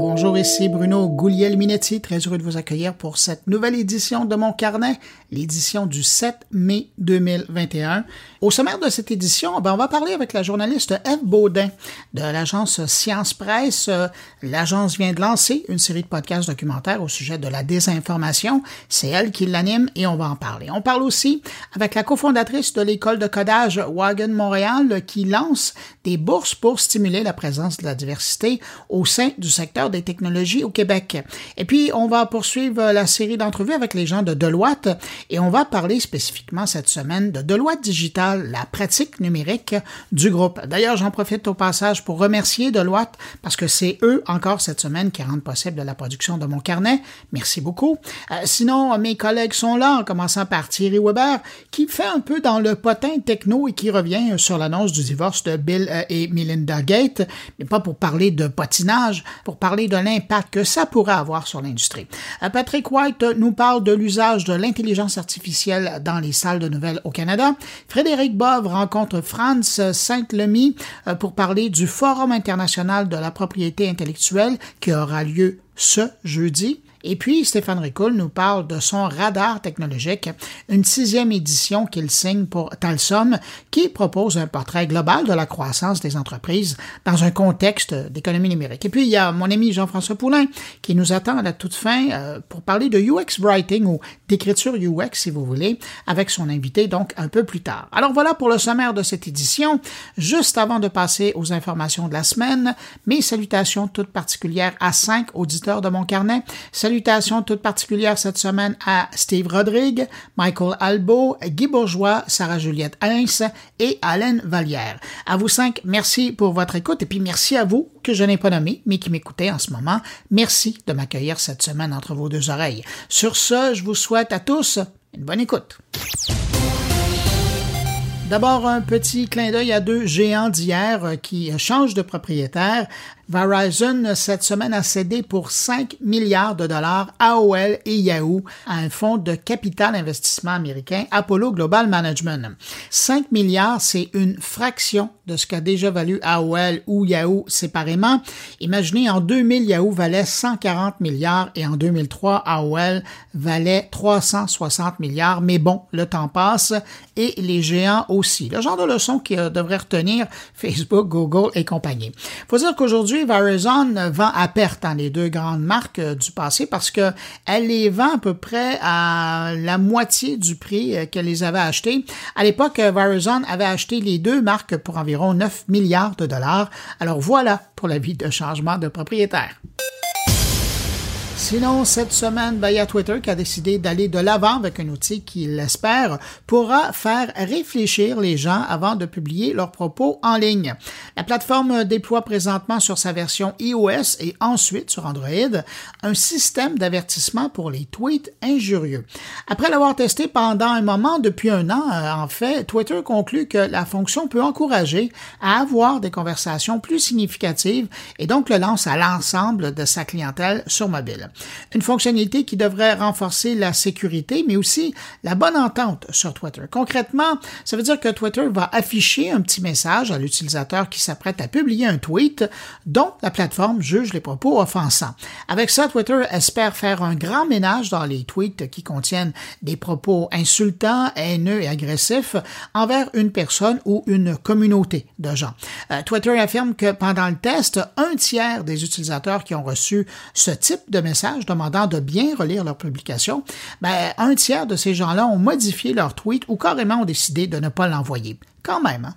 Bonjour, ici Bruno Gouliel-Minetti, très heureux de vous accueillir pour cette nouvelle édition de mon carnet, l'édition du 7 mai 2021. Au sommaire de cette édition, ben, on va parler avec la journaliste Eve Baudin de l'agence Science Presse. L'agence vient de lancer une série de podcasts documentaires au sujet de la désinformation. C'est elle qui l'anime et on va en parler. On parle aussi avec la cofondatrice de l'école de codage Wagon Montréal qui lance des bourses pour stimuler la présence de la diversité au sein du secteur des technologies au Québec. Et puis, on va poursuivre la série d'entrevues avec les gens de Deloitte et on va parler spécifiquement cette semaine de Deloitte Digital, la pratique numérique du groupe. D'ailleurs, j'en profite au passage pour remercier Deloitte parce que c'est eux encore cette semaine qui rendent possible la production de mon carnet. Merci beaucoup. Euh, sinon, mes collègues sont là, en commençant par Thierry Weber, qui fait un peu dans le potin techno et qui revient sur l'annonce du divorce de Bill euh, et Melinda Gates, mais pas pour parler de patinage, pour parler de l'impact que ça pourrait avoir sur l'industrie. Euh, Patrick White nous parle de l'usage de l'intelligence artificielle dans les salles de nouvelles au Canada. Frédéric Bove rencontre Franz Saint-Lemy euh, pour parler du Forum international de la propriété intellectuelle qui aura lieu ce jeudi. Et puis, Stéphane Ricoul nous parle de son radar technologique, une sixième édition qu'il signe pour Talsom, qui propose un portrait global de la croissance des entreprises dans un contexte d'économie numérique. Et puis, il y a mon ami Jean-François Poulain qui nous attend à la toute fin euh, pour parler de UX Writing ou d'écriture UX, si vous voulez, avec son invité donc un peu plus tard. Alors voilà pour le sommaire de cette édition. Juste avant de passer aux informations de la semaine, mes salutations toutes particulières à cinq auditeurs de mon carnet. Salutations toutes particulières cette semaine à Steve Rodrigue, Michael Albo, Guy Bourgeois, Sarah-Juliette Heinz et Alain Vallière. À vous cinq, merci pour votre écoute et puis merci à vous que je n'ai pas nommé, mais qui m'écoutez en ce moment. Merci de m'accueillir cette semaine entre vos deux oreilles. Sur ce, je vous souhaite à tous une bonne écoute. D'abord, un petit clin d'œil à deux géants d'hier qui changent de propriétaire. Verizon, cette semaine, a cédé pour 5 milliards de dollars AOL et Yahoo à un fonds de capital investissement américain, Apollo Global Management. 5 milliards, c'est une fraction de ce qu'a déjà valu AOL ou Yahoo séparément. Imaginez, en 2000, Yahoo valait 140 milliards et en 2003, AOL valait 360 milliards. Mais bon, le temps passe et les géants aussi. Le genre de leçon qui devrait retenir Facebook, Google et compagnie. Faut dire qu'aujourd'hui, Verizon vend à perte dans les deux grandes marques euh, du passé parce que elle les vend à peu près à la moitié du prix euh, qu'elle les avait achetées. À l'époque, euh, Verizon avait acheté les deux marques pour environ 9 milliards de dollars. Alors voilà pour la vie de changement de propriétaire. Sinon, cette semaine, ben, il Twitter qui a décidé d'aller de l'avant avec un outil qui, l'espère, pourra faire réfléchir les gens avant de publier leurs propos en ligne. La plateforme déploie présentement sur sa version iOS et ensuite sur Android un système d'avertissement pour les tweets injurieux. Après l'avoir testé pendant un moment depuis un an, euh, en fait, Twitter conclut que la fonction peut encourager à avoir des conversations plus significatives et donc le lance à l'ensemble de sa clientèle sur mobile. Une fonctionnalité qui devrait renforcer la sécurité, mais aussi la bonne entente sur Twitter. Concrètement, ça veut dire que Twitter va afficher un petit message à l'utilisateur qui s'apprête à publier un tweet dont la plateforme juge les propos offensants. Avec ça, Twitter espère faire un grand ménage dans les tweets qui contiennent des propos insultants, haineux et agressifs envers une personne ou une communauté de gens. Euh, Twitter affirme que pendant le test, un tiers des utilisateurs qui ont reçu ce type de message demandant de bien relire leur publication, ben, un tiers de ces gens-là ont modifié leur tweet ou carrément ont décidé de ne pas l'envoyer. Quand même, hein?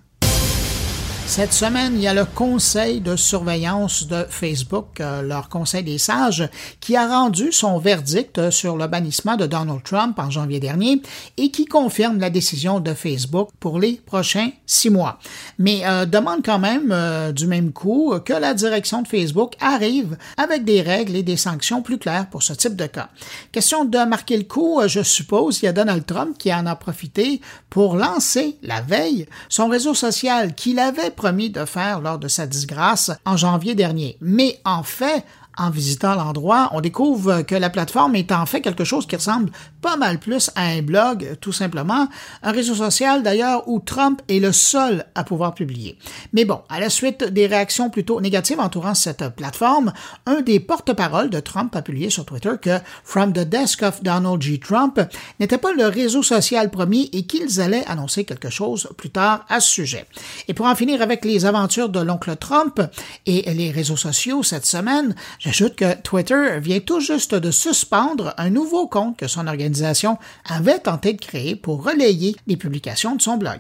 Cette semaine, il y a le conseil de surveillance de Facebook, euh, leur conseil des sages, qui a rendu son verdict sur le bannissement de Donald Trump en janvier dernier et qui confirme la décision de Facebook pour les prochains six mois. Mais euh, demande quand même euh, du même coup que la direction de Facebook arrive avec des règles et des sanctions plus claires pour ce type de cas. Question de marquer le coup, je suppose, il y a Donald Trump qui en a profité pour lancer la veille son réseau social qu'il avait promis de faire lors de sa disgrâce en janvier dernier. Mais en fait, En visitant l'endroit, on découvre que la plateforme est en fait quelque chose qui ressemble pas mal plus à un blog, tout simplement, un réseau social d'ailleurs où Trump est le seul à pouvoir publier. Mais bon, à la suite des réactions plutôt négatives entourant cette plateforme, un des porte-paroles de Trump a publié sur Twitter que From the Desk of Donald G. Trump n'était pas le réseau social premier et qu'ils allaient annoncer quelque chose plus tard à ce sujet. Et pour en finir avec les aventures de l'oncle Trump et les réseaux sociaux cette semaine, j'ajoute que Twitter vient tout juste de suspendre un nouveau compte que son organisation avait tenté de créer pour relayer les publications de son blog.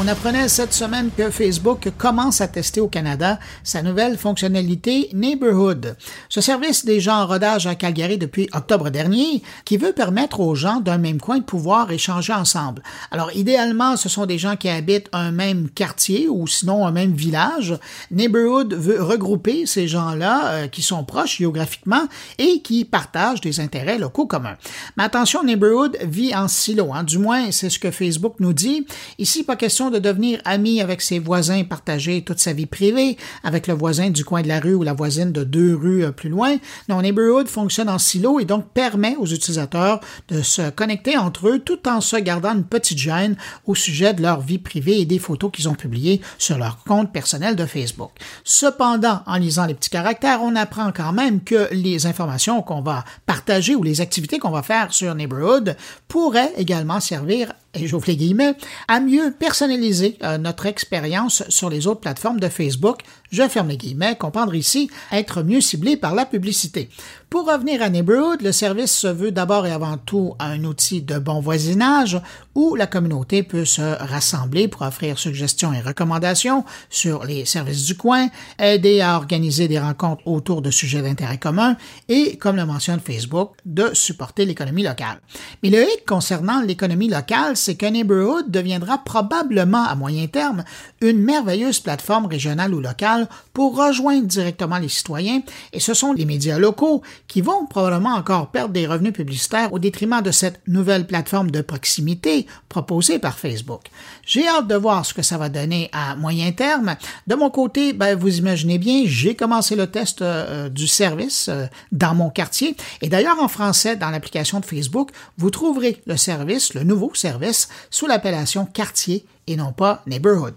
On apprenait cette semaine que Facebook commence à tester au Canada sa nouvelle fonctionnalité Neighborhood. Ce service déjà en rodage à Calgary depuis octobre dernier qui veut permettre aux gens d'un même coin de pouvoir échanger ensemble. Alors idéalement, ce sont des gens qui habitent un même quartier ou sinon un même village. Neighborhood veut regrouper ces gens-là euh, qui sont proches géographiquement et qui partagent des intérêts locaux communs. Mais attention, Neighborhood vit en silo, hein. du moins c'est ce que Facebook nous dit. Ici, pas question de devenir ami avec ses voisins, partager toute sa vie privée avec le voisin du coin de la rue ou la voisine de deux rues euh, plus loin. Non, Neighborhood fonctionne en silo et donc permet aux utilisateurs de se connecter entre eux tout en se gardant une petite gêne au sujet de leur vie privée et des photos qu'ils ont publiées sur leur compte personnel de Facebook. Cependant, en lisant les petits caractères, on apprend quand même que les informations qu'on va partager ou les activités qu'on va faire sur Neighborhood pourraient également servir et j'ouvre les guillemets, à mieux personnaliser euh, notre expérience sur les autres plateformes de Facebook je ferme les guillemets, comprendre ici être mieux ciblé par la publicité. Pour revenir à Neighborhood, le service se veut d'abord et avant tout un outil de bon voisinage où la communauté peut se rassembler pour offrir suggestions et recommandations sur les services du coin, aider à organiser des rencontres autour de sujets d'intérêt commun et, comme le mentionne Facebook, de supporter l'économie locale. Mais le hic concernant l'économie locale, c'est que Neighborhood deviendra probablement à moyen terme une merveilleuse plateforme régionale ou locale pour rejoindre directement les citoyens et ce sont les médias locaux qui vont probablement encore perdre des revenus publicitaires au détriment de cette nouvelle plateforme de proximité proposée par Facebook. J'ai hâte de voir ce que ça va donner à moyen terme. De mon côté, ben, vous imaginez bien, j'ai commencé le test euh, du service euh, dans mon quartier et d'ailleurs en français dans l'application de Facebook, vous trouverez le service, le nouveau service, sous l'appellation quartier et non pas neighborhood.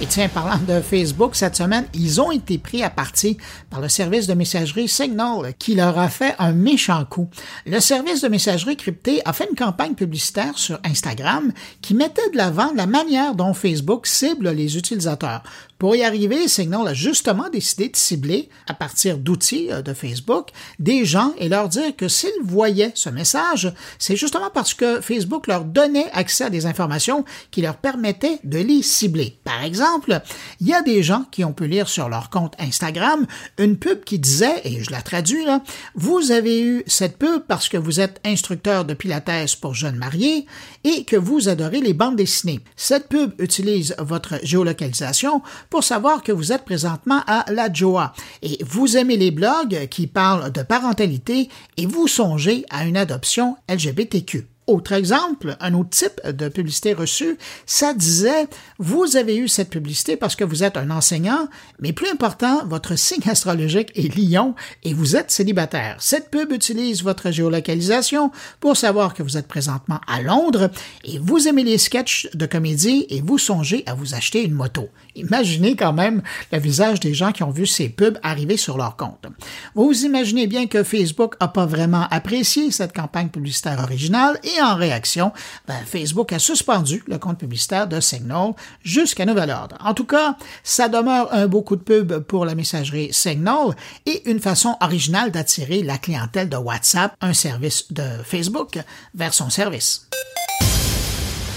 Et tiens, parlant de Facebook, cette semaine, ils ont été pris à partie par le service de messagerie Signal qui leur a fait un méchant coup. Le service de messagerie cryptée a fait une campagne publicitaire sur Instagram qui mettait de l'avant la manière dont Facebook cible les utilisateurs. Pour y arriver, Signal a justement décidé de cibler, à partir d'outils euh, de Facebook, des gens et leur dire que s'ils voyaient ce message, c'est justement parce que Facebook leur donnait accès à des informations qui leur permettaient de les cibler. Par exemple, il y a des gens qui ont pu lire sur leur compte Instagram une pub qui disait, et je la traduis là, vous avez eu cette pub parce que vous êtes instructeur de pilates pour jeunes mariés et que vous adorez les bandes dessinées. Cette pub utilise votre géolocalisation pour savoir que vous êtes présentement à la Joa et vous aimez les blogs qui parlent de parentalité et vous songez à une adoption LGBTQ. Autre exemple, un autre type de publicité reçue, ça disait vous avez eu cette publicité parce que vous êtes un enseignant, mais plus important, votre signe astrologique est lion et vous êtes célibataire. Cette pub utilise votre géolocalisation pour savoir que vous êtes présentement à Londres et vous aimez les sketchs de comédie et vous songez à vous acheter une moto. Imaginez quand même le visage des gens qui ont vu ces pubs arriver sur leur compte. Vous imaginez bien que Facebook n'a pas vraiment apprécié cette campagne publicitaire originale et en réaction, ben, Facebook a suspendu le compte publicitaire de Signal jusqu'à nouvel ordre. En tout cas, ça demeure un beau coup de pub pour la messagerie Signal et une façon originale d'attirer la clientèle de WhatsApp, un service de Facebook, vers son service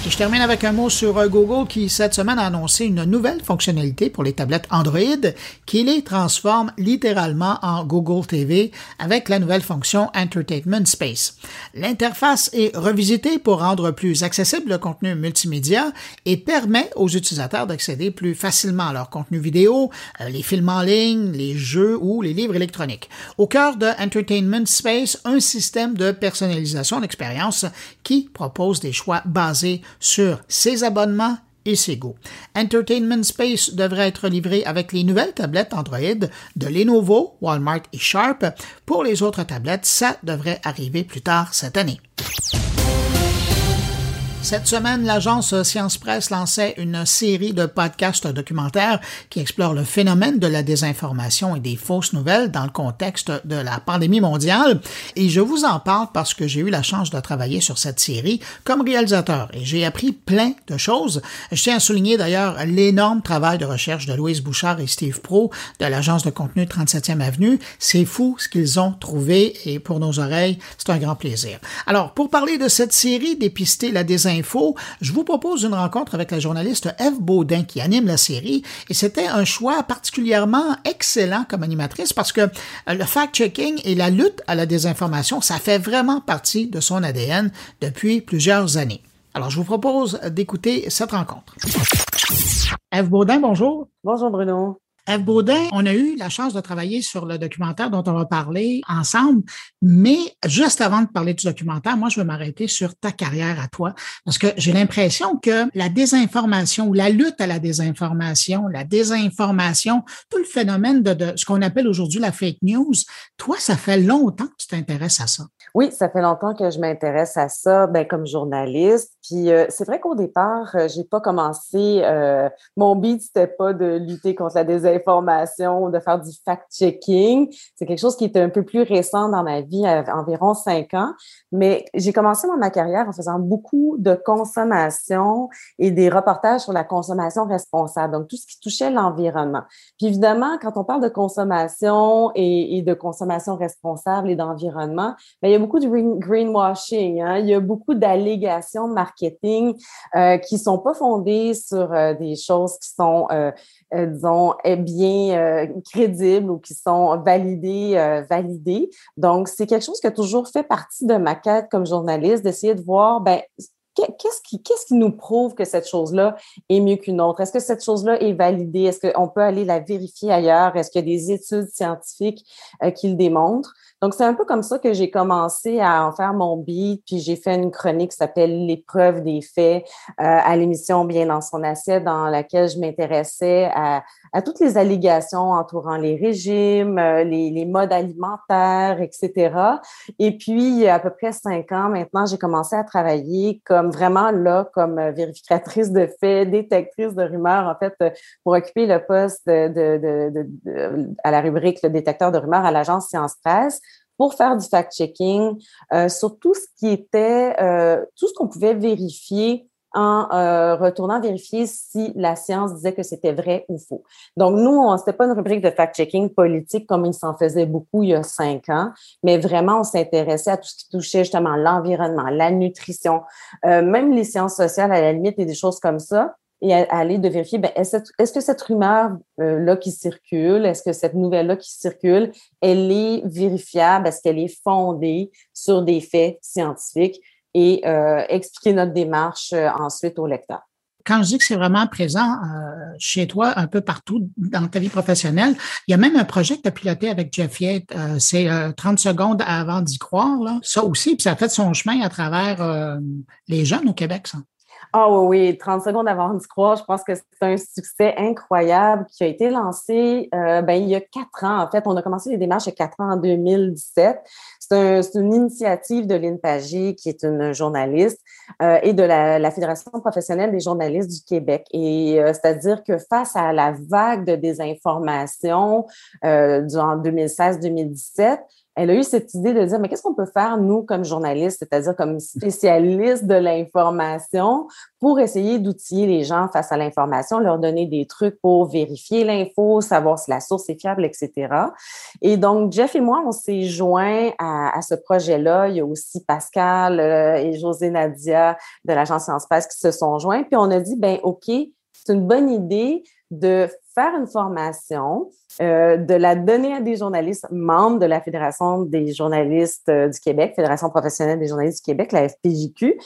je termine avec un mot sur euh, Google qui, cette semaine, a annoncé une nouvelle fonctionnalité pour les tablettes Android qui les transforme littéralement en Google TV avec la nouvelle fonction Entertainment Space. L'interface est revisitée pour rendre plus accessible le contenu multimédia et permet aux utilisateurs d'accéder plus facilement à leur contenu vidéo, euh, les films en ligne, les jeux ou les livres électroniques. Au cœur de Entertainment Space, un système de personnalisation d'expérience qui propose des choix basés sur ses abonnements et ses goûts. Entertainment Space devrait être livré avec les nouvelles tablettes Android de Lenovo, Walmart et Sharp. Pour les autres tablettes, ça devrait arriver plus tard cette année. Cette semaine, l'agence Science Presse lançait une série de podcasts documentaires qui explorent le phénomène de la désinformation et des fausses nouvelles dans le contexte de la pandémie mondiale. Et je vous en parle parce que j'ai eu la chance de travailler sur cette série comme réalisateur et j'ai appris plein de choses. Je tiens à souligner d'ailleurs l'énorme travail de recherche de Louise Bouchard et Steve Pro de l'agence de contenu 37e Avenue. C'est fou ce qu'ils ont trouvé et pour nos oreilles, c'est un grand plaisir. Alors, pour parler de cette série, dépister la désinformation, je vous propose une rencontre avec la journaliste Eve Baudin qui anime la série et c'était un choix particulièrement excellent comme animatrice parce que euh, le fact-checking et la lutte à la désinformation, ça fait vraiment partie de son ADN depuis plusieurs années. Alors, je vous propose d'écouter cette rencontre. Eve Baudin, bonjour. Bonjour Bruno. Eve Baudin, on a eu la chance de travailler sur le documentaire dont on va parler ensemble, mais juste avant de parler du documentaire, moi, je veux m'arrêter sur ta carrière à toi, parce que j'ai l'impression que la désinformation ou la lutte à la désinformation, la désinformation, tout le phénomène de, de ce qu'on appelle aujourd'hui la fake news, toi, ça fait longtemps que tu t'intéresses à ça. Oui, ça fait longtemps que je m'intéresse à ça, ben, comme journaliste. Puis euh, c'est vrai qu'au départ, euh, j'ai pas commencé. Euh, mon but c'était pas de lutter contre la désinformation, de faire du fact-checking. C'est quelque chose qui était un peu plus récent dans ma vie, environ cinq ans. Mais j'ai commencé ma carrière en faisant beaucoup de consommation et des reportages sur la consommation responsable, donc tout ce qui touchait l'environnement. Puis évidemment, quand on parle de consommation et, et de consommation responsable et d'environnement, ben, il y a beaucoup de greenwashing, hein? il y a beaucoup d'allégations marketing euh, qui sont pas fondées sur euh, des choses qui sont, euh, euh disons, eh bien crédibles ou qui sont validées, validées. Donc, c'est quelque chose qui a toujours fait partie de ma quête comme journaliste, d'essayer de voir, ben, qu'est-ce qui, qu'est-ce qui nous prouve que cette chose-là est mieux qu'une autre? Est-ce que cette chose-là est validée? Est-ce qu'on peut aller la vérifier ailleurs? Est-ce qu'il y a des études scientifiques qui le démontrent? Donc, c'est un peu comme ça que j'ai commencé à en faire mon beat, puis j'ai fait une chronique qui s'appelle L'épreuve des faits euh, à l'émission Bien dans son assiette, dans laquelle je m'intéressais à, à, toutes les allégations entourant les régimes, euh, les, les, modes alimentaires, etc. Et puis, il y a à peu près cinq ans maintenant, j'ai commencé à travailler comme vraiment là, comme vérificatrice de faits, détectrice de rumeurs, en fait, pour occuper le poste de, de, de, de à la rubrique le détecteur de rumeurs à l'agence Science Presse pour faire du fact-checking euh, sur tout ce qui était, euh, tout ce qu'on pouvait vérifier en euh, retournant vérifier si la science disait que c'était vrai ou faux. Donc, nous, c'était pas une rubrique de fact-checking politique comme il s'en faisait beaucoup il y a cinq ans, mais vraiment, on s'intéressait à tout ce qui touchait justement l'environnement, la nutrition, euh, même les sciences sociales à la limite et des choses comme ça et aller de vérifier, ben, est-ce que cette rumeur-là euh, qui circule, est-ce que cette nouvelle-là qui circule, elle est vérifiable, est-ce qu'elle est fondée sur des faits scientifiques? Et euh, expliquer notre démarche euh, ensuite au lecteur. Quand je dis que c'est vraiment présent chez toi, un peu partout dans ta vie professionnelle, il y a même un projet que tu as piloté avec Jeff Yates, c'est 30 secondes avant d'y croire. Là. Ça aussi, puis ça a fait son chemin à travers les jeunes au Québec, ça. Ah oui, oui, 30 secondes avant de croire, je pense que c'est un succès incroyable qui a été lancé euh, ben, il y a quatre ans. En fait, on a commencé les démarches il y a quatre ans, en 2017. C'est une initiative de Lynn Pagé, qui est une journaliste, euh, et de la, Fédération professionnelle des journalistes du Québec. Et euh, c'est-à-dire que face à la vague de désinformation en 2016-2017, elle a eu cette idée de dire, mais qu'est-ce qu'on peut faire, nous, comme journalistes, c'est-à-dire comme spécialistes de l'information, pour essayer d'outiller les gens face à l'information, leur donner des trucs pour vérifier l'info, savoir si la source est fiable, etc. Et donc, Jeff et moi, on s'est joints à, ce projet-là. Il y a aussi Pascal euh, et José Nadia de l'agence Science Presse qui se sont joints. Puis on a dit, ben OK, c'est une bonne idée de faire une formation, euh, de la donner à des journalistes membres de la Fédération des journalistes euh, du Québec, Fédération professionnelle des journalistes du Québec, la FPJQ.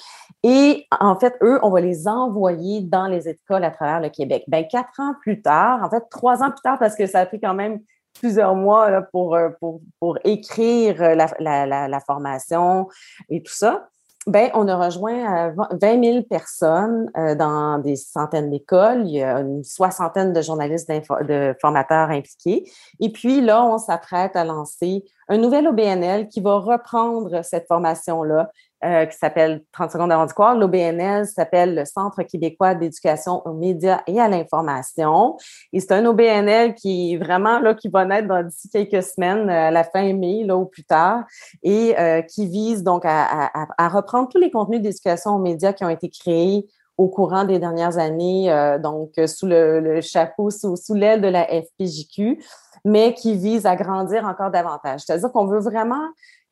Et en fait, eux, on va les envoyer dans les écoles à travers le Québec. Ben quatre ans plus tard, en fait, trois ans plus tard, parce que ça a pris quand même plusieurs mois pour, euh, pour, pour écrire la, la, la, la formation et tout ça. Ben, on a rejoint 20 euh, 000 personnes euh, dans des centaines d'écoles. Il y a une soixantaine de journalistes, de formateurs impliqués. Et puis là, on s'apprête à lancer un nouvel OBNL qui va reprendre cette formation-là, euh, qui s'appelle 30 secondes avant du corps. L'OBNL s'appelle le Centre québécois d'éducation aux médias et à l'information. Et c'est un OBNL qui vraiment là, qui va naître dans d'ici quelques semaines, euh, à la fin mai, là, ou plus tard, et euh, qui vise donc à, reprendre tous les contenus d'éducation aux médias qui ont été créés au courant des dernières années, donc sous le, le chapeau, sous, sous l'aile de la FPJQ, mais qui vise à grandir encore davantage. C'est-à-dire qu'on veut vraiment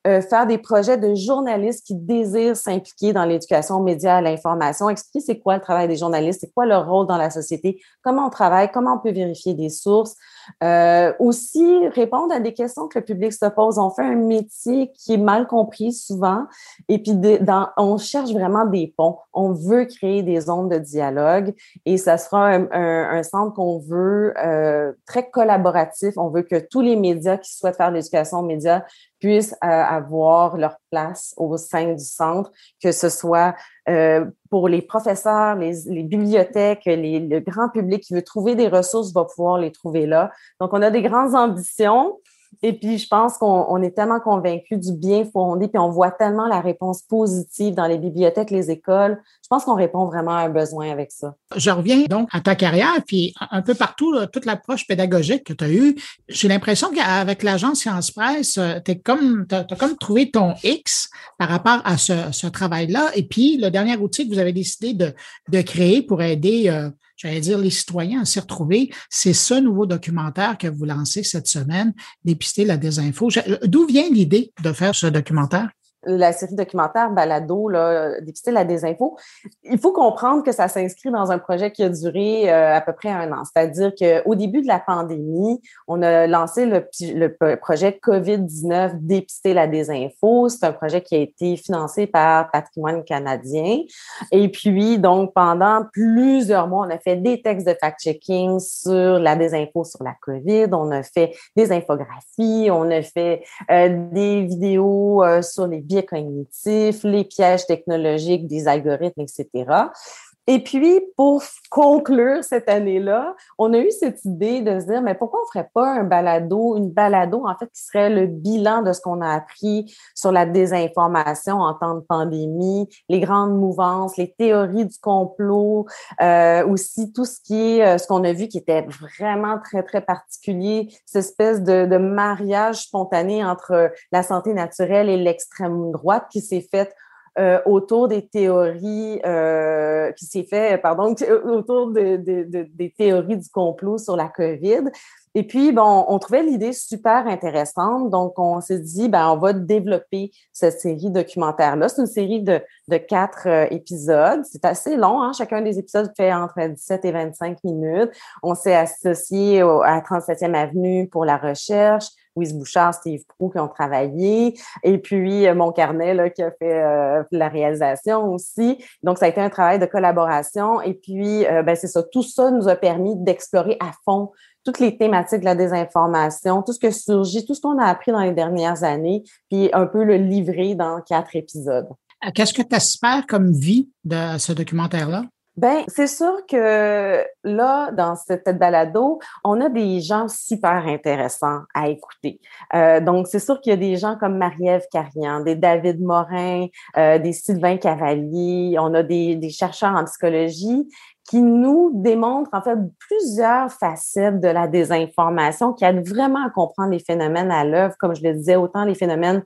euh, faire des projets de journalistes qui désirent s'impliquer dans l'éducation aux médias, à l'information, expliquer c'est quoi le travail des journalistes, c'est quoi leur rôle dans la société, comment on travaille, comment on peut vérifier des sources, euh, aussi répondre à des questions que le public se pose. On fait un métier qui est mal compris souvent et puis on cherche vraiment des ponts. On veut créer des zones de dialogue et ça sera un, un, centre qu'on veut euh, très collaboratif. On veut que tous les médias qui souhaitent faire l'éducation aux médias puissent euh, avoir leur place au sein du centre, que ce soit euh, pour les professeurs, les, bibliothèques, les, le grand public qui veut trouver des ressources va pouvoir les trouver là. Donc, on a des grandes ambitions. Et puis, je pense qu'on est tellement convaincus du bien fondé, puis on voit tellement la réponse positive dans les bibliothèques, les écoles. Je pense qu'on répond vraiment à un besoin avec ça. Je reviens donc à ta carrière, puis un peu partout, toute l'approche pédagogique que tu as eue. J'ai l'impression qu'avec l'agence Science Presse, euh, tu as, comme trouvé ton X par rapport à ce, travail-là. Et puis, le dernier outil que vous avez décidé de, de créer pour aider euh, j'allais dire, les citoyens à s'y retrouver. C'est ce nouveau documentaire que vous lancez cette semaine, Dépister la désinfo. D'où vient l'idée de faire ce documentaire? La série documentaire Balado, là, dépister la désinfo, il faut comprendre que ça s'inscrit dans un projet qui a duré euh, à peu près un an. C'est-à-dire qu'au début de la pandémie, on a lancé le, projet COVID-19 Dépister la désinfo. C'est un projet qui a été financé par Patrimoine canadien. Et puis, donc, pendant plusieurs mois, on a fait des textes de fact-checking sur la désinfo sur la COVID. On a fait des infographies, on a fait euh, des vidéos euh, sur les biais cognitifs, les pièges technologiques des algorithmes, etc. Et puis, pour conclure cette année-là, on a eu cette idée de se dire, mais pourquoi on ne ferait pas un balado, une balado, en fait, qui serait le bilan de ce qu'on a appris sur la désinformation en temps de pandémie, les grandes mouvances, les théories du complot, euh, aussi tout ce qui est, euh, ce qu'on a vu qui était vraiment très, très particulier, cette espèce de, de mariage spontané entre la santé naturelle et l'extrême droite qui s'est faite euh, autour des théories euh, qui s'est fait, pardon, autour de, des théories du complot sur la COVID. Et puis, bon, on trouvait l'idée super intéressante. Donc, on s'est dit, ben, on va développer cette série documentaire-là. C'est une série de, de quatre euh, épisodes. C'est assez long. Hein? Chacun des épisodes fait entre 17 et 25 minutes. On s'est associé à 37e Avenue pour la recherche. Louise Bouchard, Steve Prou qui ont travaillé, et puis euh, mon carnet qui a fait euh, la réalisation aussi. Donc, ça a été un travail de collaboration. Et puis, euh, ben, c'est ça, tout ça nous a permis d'explorer à fond toutes les thématiques de la désinformation, tout ce que surgit, tout ce qu'on a appris dans les dernières années, puis un peu le livrer dans quatre épisodes. Qu'est-ce que tu espères comme vie de ce documentaire-là? Ben, c'est sûr que là, dans cette balado, on a des gens super intéressants à écouter. Euh, donc, c'est sûr qu'il y a des gens comme Marie-Ève des David Morin, euh, des Sylvain Cavalier, on a des, des chercheurs en psychologie qui nous démontrent en fait plusieurs facettes de la désinformation qui aident vraiment à comprendre les phénomènes à l'œuvre, comme je le disais, autant les phénomènes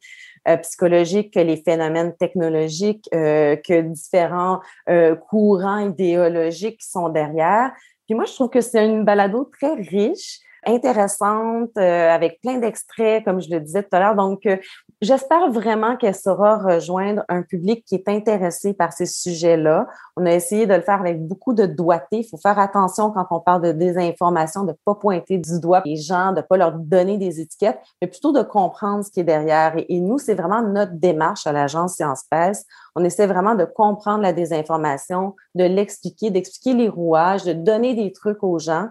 psychologiques que les phénomènes technologiques, euh, que différents euh, courants idéologiques qui sont derrière. Puis moi, je trouve que c'est une balado très riche intéressante, euh, avec plein d'extraits, comme je le disais tout à l'heure. Donc, euh, j'espère vraiment qu'elle saura rejoindre un public qui est intéressé par ces sujets-là. On a essayé de le faire avec beaucoup de doigté. Il faut faire attention quand on parle de désinformation, de ne pas pointer du doigt les gens, de ne pas leur donner des étiquettes, mais plutôt de comprendre ce qui est derrière. Et, nous, c'est vraiment notre démarche à l'agence Science Presse. On essaie vraiment de comprendre la désinformation, de l'expliquer, d'expliquer les rouages, de donner des trucs aux gens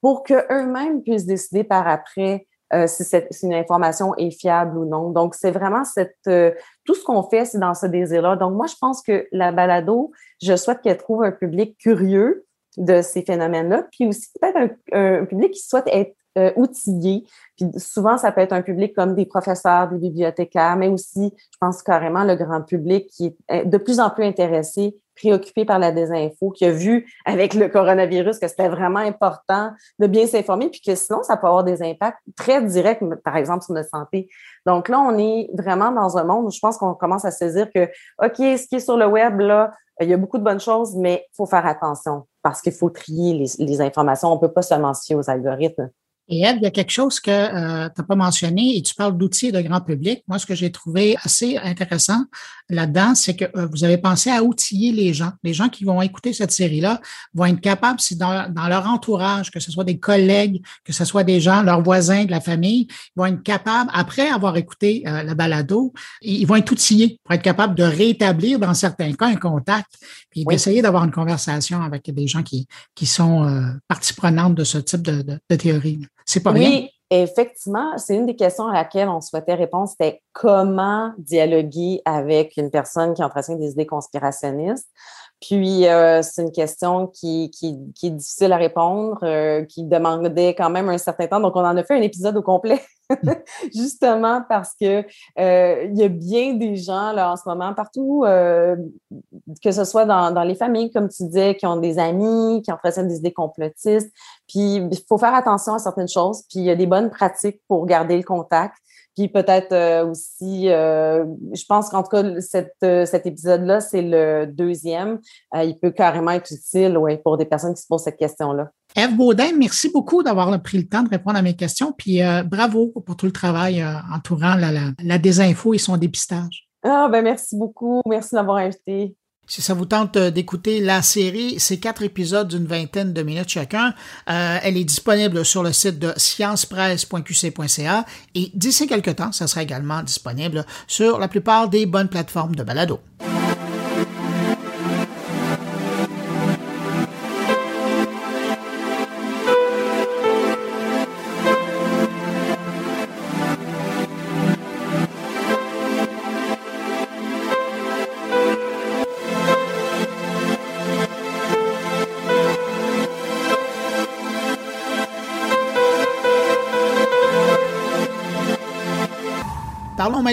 pour qu'eux-mêmes puissent décider par après si, si, une information est fiable ou non. Donc, c'est vraiment cette tout ce qu'on fait, c'est dans ce désir-là. Donc, moi, je pense que la balado, je souhaite qu'elle trouve un public curieux de ces phénomènes-là, puis aussi peut-être un, public qui souhaite être euh, outillé. Puis souvent, ça peut être un public comme des professeurs, des bibliothécaires, mais aussi, je pense carrément, le grand public qui est de plus en plus intéressé, préoccupé par la désinfo, qui a vu avec le coronavirus que c'était vraiment important de bien s'informer, puis que sinon, ça peut avoir des impacts très directs, par exemple, sur notre santé. Donc là, on est vraiment dans un monde où je pense qu'on commence à saisir que, OK, ce qui est sur le web, là, il y a beaucoup de bonnes choses, mais il faut faire attention parce qu'il faut trier les, les informations. On ne peut pas seulement se fier aux algorithmes. Et Ed, il y a quelque chose que euh, tu n'as pas mentionné et tu parles d'outils de grand public. Moi, ce que j'ai trouvé assez intéressant là-dedans, c'est que euh, vous avez pensé à outiller les gens. Les gens qui vont écouter cette série-là vont être capables, si dans, dans, leur entourage, que ce soit des collègues, que ce soit des gens, leurs voisins, de la famille, ils vont être capables, après avoir écouté euh, le balado, ils vont être outillés pour être capables de rétablir, dans certains cas, un contact, puis d'essayer d'avoir une conversation avec des gens qui, qui sont euh, partie prenante de ce type de, de, de théorie. C'est pas oui. Effectivement, c'est une des questions à laquelle on souhaitait répondre, c'était comment dialoguer avec une personne qui entretient des idées conspirationnistes. Puis, euh, c'est une question qui, qui, qui, est difficile à répondre, euh, qui demandait quand même un certain temps. Donc, on en a fait un épisode au complet, justement parce que euh, il y a bien des gens là en ce moment partout, que ce soit dans, dans les familles, comme tu disais, qui ont des amis, qui entretiennent des idées complotistes. Puis, il faut faire attention à certaines choses. Puis, il y a des bonnes pratiques pour garder le contact. Puis peut-être euh, aussi, euh, je pense qu'en tout cas, euh, cet épisode-là, c'est le deuxième. il peut carrément être utile ouais, pour des personnes qui se posent cette question-là. Eve Baudin, merci beaucoup d'avoir pris le temps de répondre à mes questions. Puis bravo pour tout le travail entourant la, la, la désinfo et son dépistage. Ah, ben merci beaucoup. Merci d'avoir invité. Si ça vous tente euh, d'écouter la série, c'est quatre épisodes d'une vingtaine de minutes chacun. Euh, elle est disponible sur le site de sciencepresse.qc.ca et d'ici quelques temps, ça sera également disponible sur la plupart des bonnes plateformes de balado.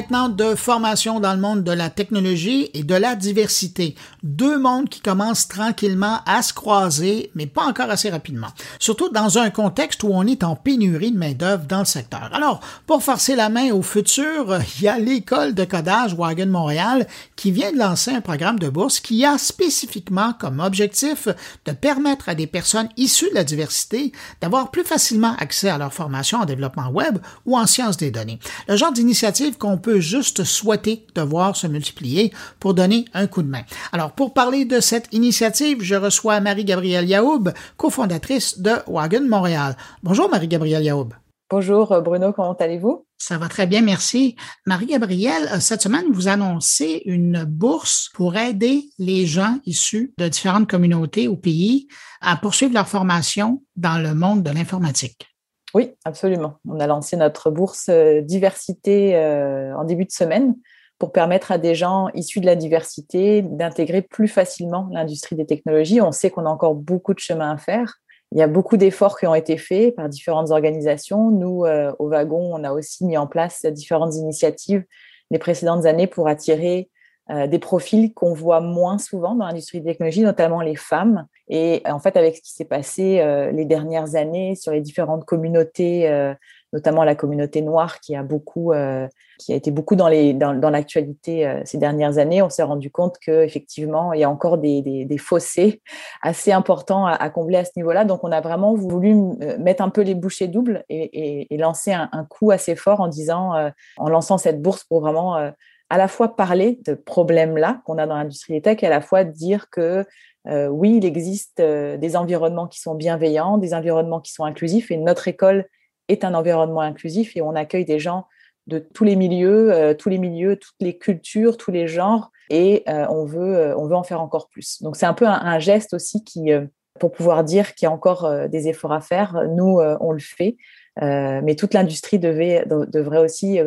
De formation dans le monde de la technologie et de la diversité. Deux mondes qui commencent tranquillement à se croiser, mais pas encore assez rapidement. Surtout dans un contexte où on est en pénurie de main-d'œuvre dans le secteur. Alors, pour forcer la main au futur, il y a l'école de codage Wagon Montréal qui vient de lancer un programme de bourse qui a spécifiquement comme objectif de permettre à des personnes issues de la diversité d'avoir plus facilement accès à leur formation en développement web ou en sciences des données. Le genre d'initiative qu'on peut juste souhaiter de voir se multiplier pour donner un coup de main. Alors, pour parler de cette initiative, je reçois Marie-Gabrielle Yaoub, cofondatrice de Wagon Montréal. Bonjour Marie-Gabrielle Yaoub. Bonjour euh, Bruno, comment allez-vous? Ça va très bien, merci. Marie-Gabrielle, euh, cette semaine, vous annoncez une bourse pour aider les gens issus de différentes communautés ou pays à poursuivre leur formation dans le monde de l'informatique. Oui, absolument. On a lancé notre bourse euh, diversité euh, en début de semaine pour permettre à des gens issus de la diversité d'intégrer plus facilement l'industrie des technologies. On sait qu'on a encore beaucoup de chemin à faire. Il y a beaucoup d'efforts qui ont été faits par différentes organisations. Nous, euh, au Wagon, on a aussi mis en place différentes initiatives les précédentes années pour attirer des profils qu'on voit moins souvent dans l'industrie des technologies, notamment les femmes, et en fait, avec ce qui s'est passé euh, les dernières années sur les différentes communautés, euh, notamment la communauté noire qui a beaucoup, euh, qui a été beaucoup dans les dans, dans l'actualité ces dernières années, on s'est rendu compte que effectivement il y a encore des, des, des fossés assez importants à, à combler à ce niveau-là. Donc, on a vraiment voulu mettre un peu les bouchées doubles et, et, et lancer un, un, coup assez fort en disant, en lançant cette bourse pour vraiment à la fois parler de problèmes-là qu'on a dans l'industrie tech et à la fois dire que euh, oui, il existe euh, des environnements qui sont bienveillants, des environnements qui sont inclusifs, et notre école est un environnement inclusif et on accueille des gens de tous les milieux, euh, tous les milieux, toutes les cultures, tous les genres, et on veut, on veut en faire encore plus. Donc c'est un peu un, geste aussi qui, pour pouvoir dire qu'il y a encore des efforts à faire. Nous, on le fait. mais toute l'industrie devrait aussi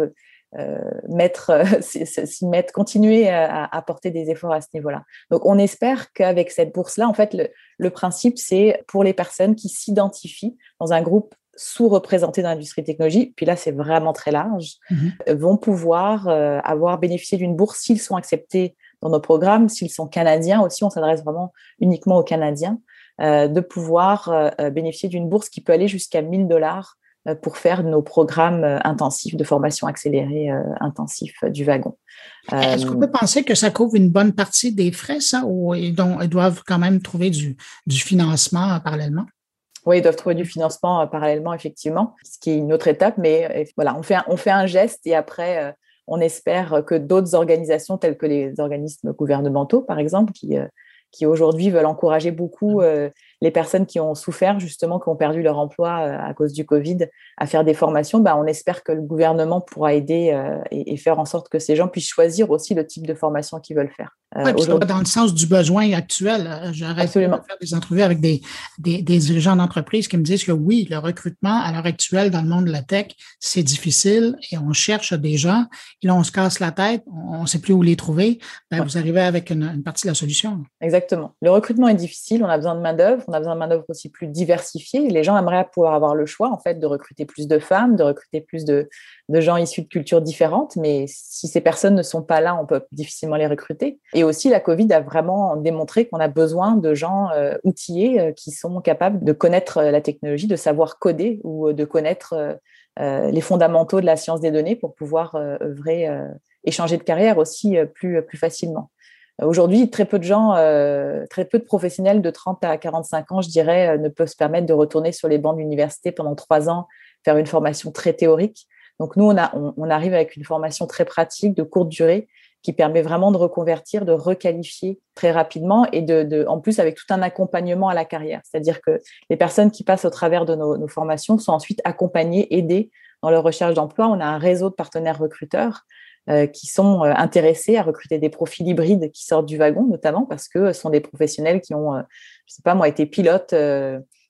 mettre, s'y mettre, continuer à, apporter des efforts à ce niveau-là. Donc, on espère qu'avec cette bourse-là, en fait, le, le principe, c'est pour les personnes qui s'identifient dans un groupe sous-représentés dans l'industrie technologie, puis là c'est vraiment très large, mhm. vont pouvoir avoir bénéficié d'une bourse s'ils sont acceptés dans nos programmes, s'ils sont canadiens aussi, on s'adresse vraiment uniquement aux Canadiens, euh, de pouvoir euh, bénéficier d'une bourse qui peut aller jusqu'à 1000 dollars euh, pour faire nos programmes intensifs de formation accélérée intensifs du wagon. Est-ce qu'on peut penser que ça couvre une bonne partie des frais, ça, ou ils, doivent quand même trouver du, du financement parallèlement? Oui, ils doivent trouver du financement parallèlement, effectivement, ce qui est une autre étape, mais voilà, on fait on fait un geste et après, on espère que d'autres organisations telles que les organismes gouvernementaux, par exemple, qui, euh, qui aujourd'hui veulent encourager beaucoup euh, les personnes qui ont souffert justement, qui ont perdu leur emploi euh, à cause du Covid, à faire des formations, bah, on espère que le gouvernement pourra aider euh, et, faire en sorte que ces gens puissent choisir aussi le type de formation qu'ils veulent faire. Euh, dans le sens du besoin actuel. J'arrête de faire des entrevues avec des, des, dirigeants d'entreprise qui me disent que oui, le recrutement à l'heure actuelle dans le monde de la tech, c'est difficile et on cherche des gens. Et là, on se casse la tête, on ne sait plus où les trouver. Ben, Vous arrivez avec une, une partie de la solution. Exactement. Le recrutement est difficile, on a besoin de main-d'œuvre on a besoin de main-d'œuvre aussi plus diversifiée. Les gens aimeraient pouvoir avoir le choix, en fait, de recruter plus de femmes, de recruter plus de, gens issus de cultures différentes. Mais si ces personnes ne sont pas là, on peut difficilement les recruter. Et aussi, la Covid a vraiment démontré qu'on a besoin de gens euh, outillés euh, qui sont capables de connaître euh, la technologie, de savoir coder ou de connaître les fondamentaux de la science des données pour pouvoir œuvrer et changer de carrière aussi plus, plus facilement. Aujourd'hui, très peu de gens, euh, très peu de professionnels de 30 à 45 ans, je dirais, euh, ne peuvent se permettre de retourner sur les bancs de l'université pendant trois ans, faire une formation très théorique. Donc nous, on, arrive avec une formation très pratique, de courte durée, qui permet vraiment de reconvertir, de requalifier très rapidement et de, en plus avec tout un accompagnement à la carrière. C'est-à-dire que les personnes qui passent au travers de nos, nos formations sont ensuite accompagnées, aidées dans leur recherche d'emploi. On a un réseau de partenaires recruteurs qui sont euh, intéressés à recruter des profils hybrides qui sortent du wagon, notamment parce que ce sont des professionnels qui ont, euh, je sais pas moi, été pilotes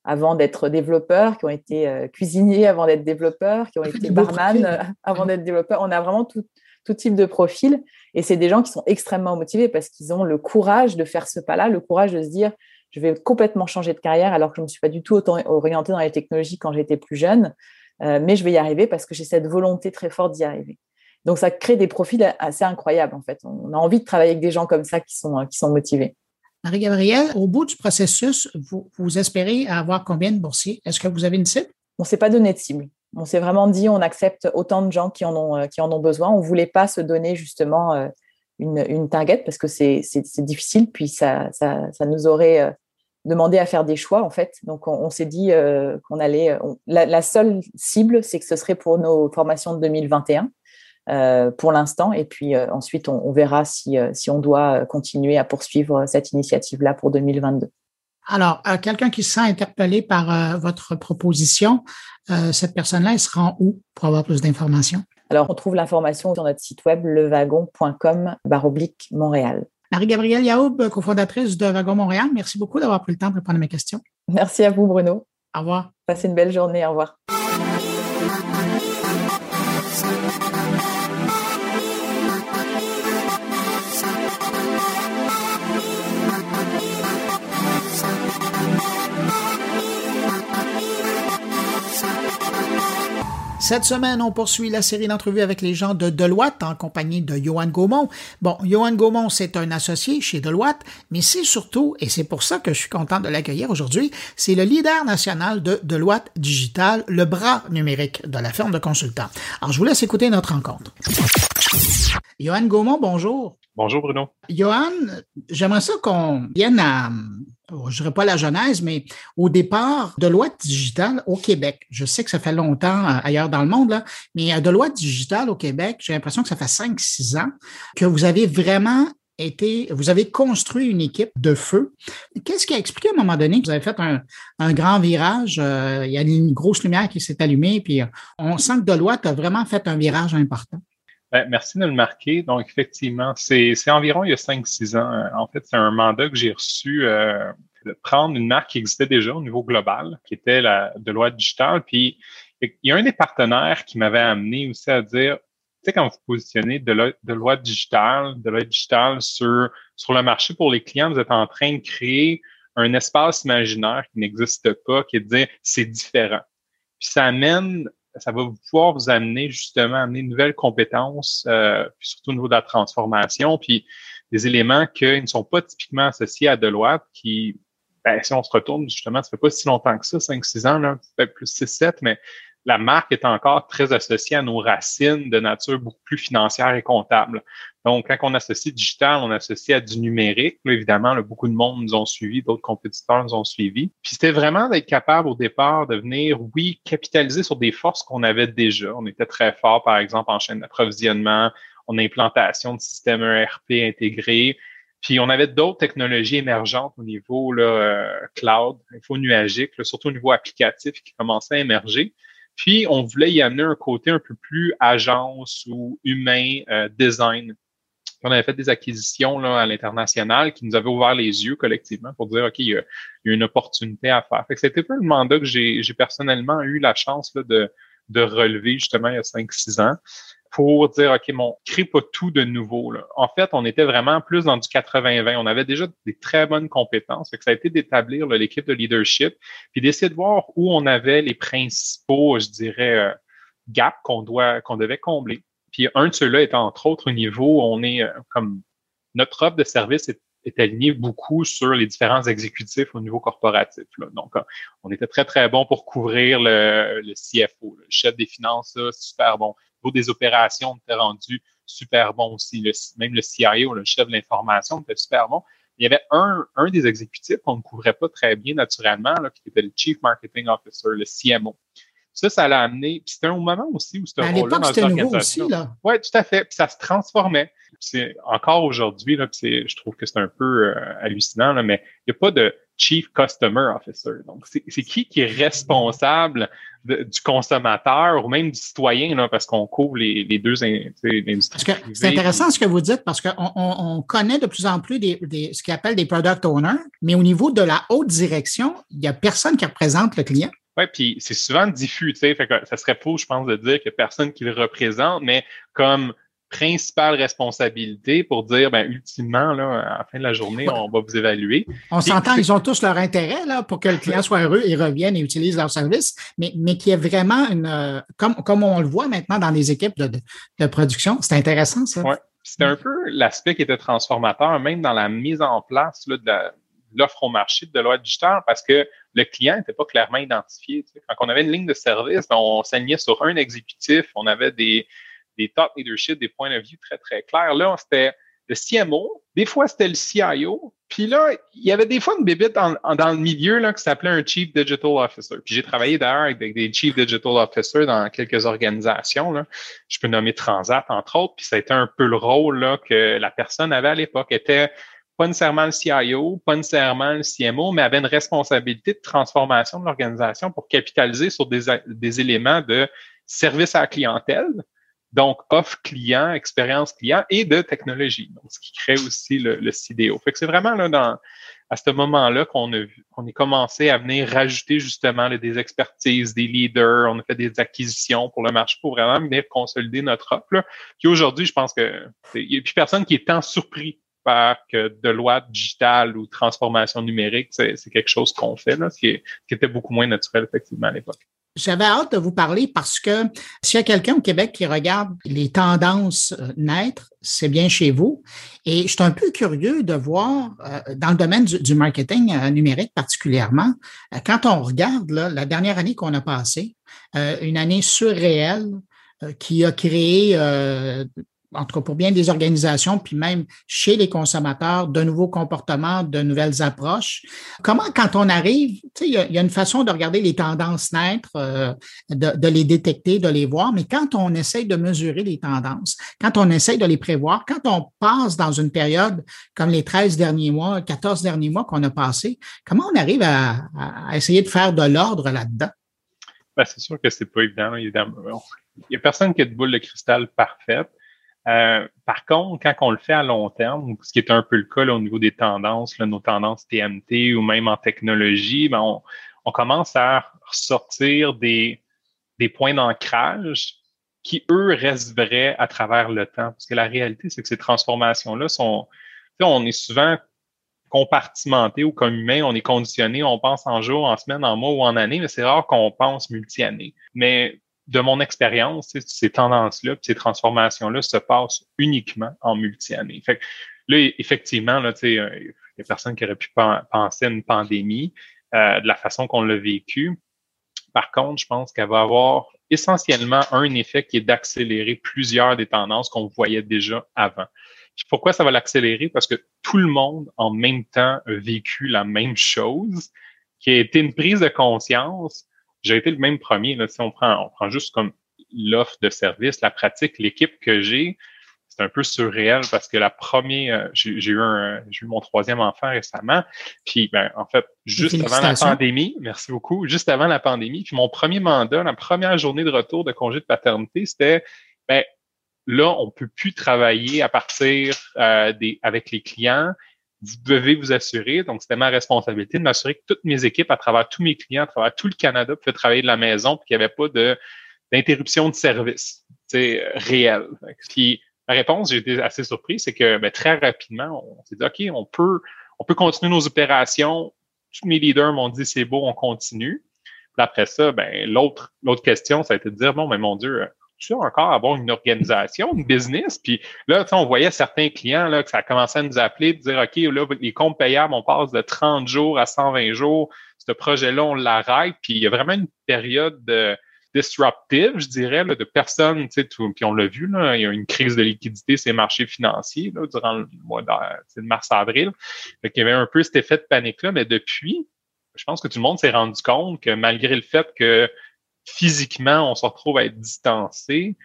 avant d'être développeurs, qui ont été cuisiniers avant d'être développeurs, qui ont été barman avant d'être développeurs. On a vraiment tout, tout type de profil. Et c'est des gens qui sont extrêmement motivés parce qu'ils ont le courage de faire ce pas-là, le courage de se dire, je vais complètement changer de carrière alors que je ne me suis pas du tout autant orientée dans les technologies quand j'étais plus jeune, mais je vais y arriver parce que j'ai cette volonté très forte d'y arriver. Donc, ça crée des profils assez incroyables, en fait. On a envie de travailler avec des gens comme ça qui sont, qui sont motivés. Marie-Gabrielle, au bout du processus, vous, vous espérez avoir combien de boursiers? Est-ce que vous avez une cible? On ne s'est pas donné de cible. On s'est vraiment dit, on accepte autant de gens qui en ont, qui en ont besoin. On ne voulait pas se donner justement euh, une, une target parce que c'est difficile, puis ça, ça, ça, nous aurait euh, demandé à faire des choix, en fait. Donc, on, s'est dit euh, qu'on allait... la, la, seule cible, c'est que ce serait pour nos formations de 2021. Euh, pour l'instant. Et puis euh, ensuite, on, verra si, euh, si on doit continuer à poursuivre cette initiative-là pour 2022. Alors, quelqu'un qui se sent interpellé par votre proposition, cette personne-là, elle se rend où pour avoir plus d'informations? Alors, on trouve l'information sur notre site web lewagon.com baroblique Montréal. Marie-Gabrielle Yaoub, cofondatrice de Wagon Montréal, merci beaucoup d'avoir pris le temps de répondre à mes questions. Merci à vous, Bruno. Au revoir. Passez une belle journée. Au revoir. Cette semaine, on poursuit la série d'entrevues avec les gens de Deloitte en compagnie de Johan Gaumont. Bon, Johan Gaumont, c'est un associé chez Deloitte, mais c'est surtout, et c'est pour ça que je suis content de l'accueillir aujourd'hui, c'est le leader national de Deloitte Digital, le bras numérique de la firme de consultants. Alors, je vous laisse écouter notre rencontre. Johan Gaumont, bonjour. Bonjour Bruno. Johan, j'aimerais ça qu'on vienne à je dirais pas la genèse, mais au départ, Deloitte Digital au Québec. Je sais que ça fait longtemps euh, ailleurs dans le monde, là, mais euh, Deloitte Digital au Québec, j'ai l'impression que ça fait 5-6 ans que vous avez vraiment été, vous avez construit une équipe de feu. Qu'est-ce qui a expliqué à un moment donné que vous avez fait un, grand virage? Euh, il y a une grosse lumière qui s'est allumée, puis on sent que Deloitte a vraiment fait un virage important? Ben, merci de le marquer. Donc, effectivement, c'est environ il y a 5-6 ans. En fait, c'est un mandat que j'ai reçu euh, de prendre une marque qui existait déjà au niveau global, qui était la Deloitte Digital, puis Il y a un des partenaires qui m'avait amené aussi à dire, tu sais, quand vous positionnez de, la, de loi digitale, de loi digitale sur, sur le marché pour les clients, vous êtes en train de créer un espace imaginaire qui n'existe pas, qui est de dire c'est différent. Puis ça amène, ça va pouvoir vous amener justement amener de nouvelles compétences, euh, puis surtout au niveau de la transformation, puis des éléments qui ne sont pas typiquement associés à Deloitte, qui, ben, si on se retourne justement, ça fait pas si longtemps que ça, 5-6 ans, là, peut-être plus 6-7, mais la marque est encore très associée à nos racines de nature beaucoup plus financière et comptable. Donc, quand on associe digital, on associe à du numérique. évidemment, beaucoup de monde nous ont suivis, d'autres compétiteurs nous ont suivis. Puis c'était vraiment d'être capable au départ de venir, oui, capitaliser sur des forces qu'on avait déjà. On était très fort, par exemple, en chaîne d'approvisionnement, en implantation de systèmes ERP intégrés. Puis on avait d'autres technologies émergentes au niveau là, euh, cloud, info nuagique, surtout au niveau applicatif qui commençait à émerger. Puis, on voulait y amener un côté un peu plus agence ou humain, euh, design. On avait fait des acquisitions là, à l'international qui nous avaient ouvert les yeux collectivement pour dire, OK, il y a, une opportunité à faire. Fait que c'était un peu le mandat que j'ai personnellement eu la chance là, de, de relever justement il y a 5-6 ans pour dire, OK, mon crée pas tout de nouveau. Là. En fait, on était vraiment plus dans du 80-20. On avait déjà des très bonnes compétences. Fait que ça a été d'établir l'équipe de leadership, puis d'essayer de voir où on avait les principaux, je dirais, euh, gaps qu'on doit qu'on devait combler. Puis un de ceux-là étant entre autres au niveau, on est euh, comme notre offre de service est, est aligné beaucoup sur les différents exécutifs au niveau corporatif. Là. Donc, euh, on était très, très bon pour couvrir le, CFO, le chef des finances, super bon niveau des opérations, on était rendu super bon aussi. même le CIO, le chef de l'information, était super bon. Il y avait un, des exécutifs qu'on ne couvrait pas très bien naturellement, qui était le Chief Marketing Officer, le CMO. Ça, ça l'a amené. Puis c'était un moment aussi où c'était rôle-là dans l'organisation. Oui, tout à fait. Puis ça se transformait. C'est encore aujourd'hui, là, je trouve que c'est un peu euh, hallucinant, là, mais il n'y a pas de Chief Customer Officer. Donc, c'est qui qui est responsable du consommateur ou même du citoyen, là, parce qu'on couvre les, les deux industries. C'est intéressant ce que vous dites parce qu'on on, connaît de plus en plus des, des ce qu'ils appellent des product owners, mais au niveau de la haute direction, il n'y a personne qui représente le client. Oui, puis c'est souvent diffus, tu sais, fait que ça serait faux, je pense, de dire qu'il n'y a personne qui le représente, mais comme principale responsabilité pour dire, ben, ultimement, là, à la fin de la journée, on va vous évaluer. On s'entend, ils ont tous leur intérêt là, pour que le client soit heureux et revienne et utilise leur service, mais, mais qu'il y ait vraiment une, euh, comme, comme on le voit maintenant dans les équipes de, de, production, c'est intéressant ça. Oui, c'était un peu l'aspect qui était transformateur, même dans la mise en place là, de l'offre au marché de loi digitale, parce que le client n'était pas clairement identifié. Quand on avait une ligne de service, ben, on s'alignait sur un exécutif, on avait des des top leadership, des points de vue très, très clairs. Là, c'était le CMO, des fois c'était le CIO, puis là, il y avait des fois une bébite dans, le milieu là, qui s'appelait un Chief Digital Officer. Puis j'ai travaillé d'ailleurs avec des Chief Digital Officers dans quelques organisations. Là. Je peux nommer Transat, entre autres, puis ça a été un peu le rôle là, que la personne avait à l'époque. était pas nécessairement le CIO, pas nécessairement le CMO, mais avait une responsabilité de transformation de l'organisation pour capitaliser sur des, des éléments de service à la clientèle, donc offre client, expérience client et de technologie. Donc, ce qui crée aussi le, le CDO. Fait que c'est vraiment là dans à ce moment-là qu'on a qu'on est commencé à venir rajouter justement des expertises, des leaders, on a fait des acquisitions pour le marché pour vraiment venir consolider notre offre. Là. Puis aujourd'hui, je pense que il n'y a plus personne qui est tant surpris par que de loi digitale ou transformation numérique, c'est, quelque chose qu'on fait, là, ce qui, était beaucoup moins naturel effectivement à l'époque. J'avais hâte de vous parler parce que s'il y a quelqu'un au Québec qui regarde les tendances euh, naître, c'est bien chez vous. Et je suis un peu curieux de voir, euh, dans le domaine du, marketing euh, numérique particulièrement, quand on regarde la dernière année qu'on a passée, une année surréelle qui a créé en tout cas pour bien des organisations, puis même chez les consommateurs, de nouveaux comportements, de nouvelles approches. Comment, quand on arrive, il y, a une façon de regarder les tendances naître, euh, de, les détecter, de les voir, mais quand on essaye de mesurer les tendances, quand on essaye de les prévoir, quand on passe dans une période comme les 13 derniers mois, 14 derniers mois qu'on a passé, comment on arrive à, essayer de faire de l'ordre là-dedans? Ben, c'est sûr que c'est pas évident. Il n'y a personne qui a de boule de cristal parfaite. Euh, par contre, quand on le fait à long terme, ce qui est un peu le cas au niveau des tendances, nos tendances TMT ou même en technologie, ben on, commence à ressortir des, points d'ancrage qui, eux, restent vrais à travers le temps. Parce que la réalité, c'est que ces transformations-là sont, on est souvent compartimenté ou comme humain, on est conditionné, on pense en jours, en semaines, en mois ou en années, mais c'est rare qu'on pense multi-années. Mais de mon expérience, ces tendances-là, ces transformations-là se passent uniquement en multi-années. Fait là, effectivement, là, il y a personne qui aurait pu penser à une pandémie euh, de la façon qu'on l'a vécu. Par contre, je pense qu'elle va avoir essentiellement un effet qui est d'accélérer plusieurs des tendances qu'on voyait déjà avant. pourquoi ça va l'accélérer? Parce que tout le monde en même temps a vécu la même chose, qui a été une prise de conscience. J'ai été le même premier. Là, si on prend, on prend juste comme l'offre de service, la pratique, l'équipe que j'ai, c'est un peu surréel parce que la première, euh, j'ai eu un, j'ai eu mon troisième enfant récemment, puis ben en fait juste avant la pandémie, merci beaucoup, juste avant la pandémie, puis mon premier mandat, la première journée de retour de congé de paternité, c'était ben là on peut plus travailler à partir euh, des avec les clients. Vous devez vous assurer, donc c'était ma responsabilité de m'assurer que toutes mes équipes, à travers tous mes clients, à travers tout le Canada, pouvaient travailler de la maison, puis qu'il n'y avait pas d'interruption de service, c'est réel. Puis la réponse, j'ai été assez surpris, c'est que ben, très rapidement, on s'est dit, OK, on peut, on peut continuer nos opérations. Tous mes leaders m'ont dit, c'est beau, on continue. Puis après ça, ben, l'autre, l'autre question, ça a été de dire, bon, mais mon Dieu, tu encore avoir une organisation, une business. Puis là, on voyait certains clients là, que ça a commencé à nous appeler, de dire OK, là, les comptes payables, on passe de 30 jours à 120 jours. Ce projet-là, on l'arrête. Puis il y a vraiment une période de, disruptive, je dirais, là, de personnes, tu sais, puis on l'a vu, là, il y a une crise de liquidité ces marchés financiers là, durant le mois de, mars-avril. il y avait un peu cet effet de panique-là, mais depuis, je pense que tout le monde s'est rendu compte que malgré le fait que physiquement, on se retrouve à être distancé,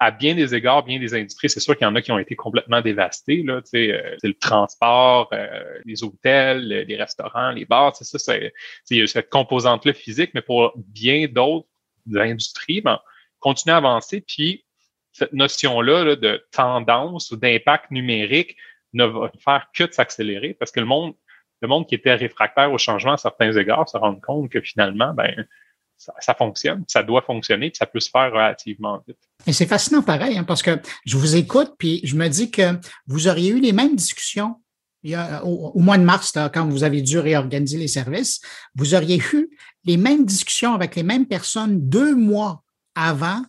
à bien des égards, bien des industries, c'est sûr qu'il y en a qui ont été complètement dévastées. Là, euh, c'est le transport, euh, les hôtels, les restaurants, les bars, c'est ça, c'est, cette composante-là physique, mais pour bien d'autres, de l'industrie, ben, continuer à avancer. Puis cette notion-là de tendance ou d'impact numérique ne va faire que de s'accélérer parce que le monde, le monde qui était réfractaire au changement à certains égards se rend compte que finalement, ben, ça, fonctionne, ça doit fonctionner, puis ça peut se faire relativement vite. Et c'est fascinant pareil, hein, parce que je vous écoute, puis je me dis que vous auriez eu les mêmes discussions il y a, au, mois de mars, quand vous avez dû réorganiser les services, vous auriez eu les mêmes discussions avec les mêmes personnes deux mois avant.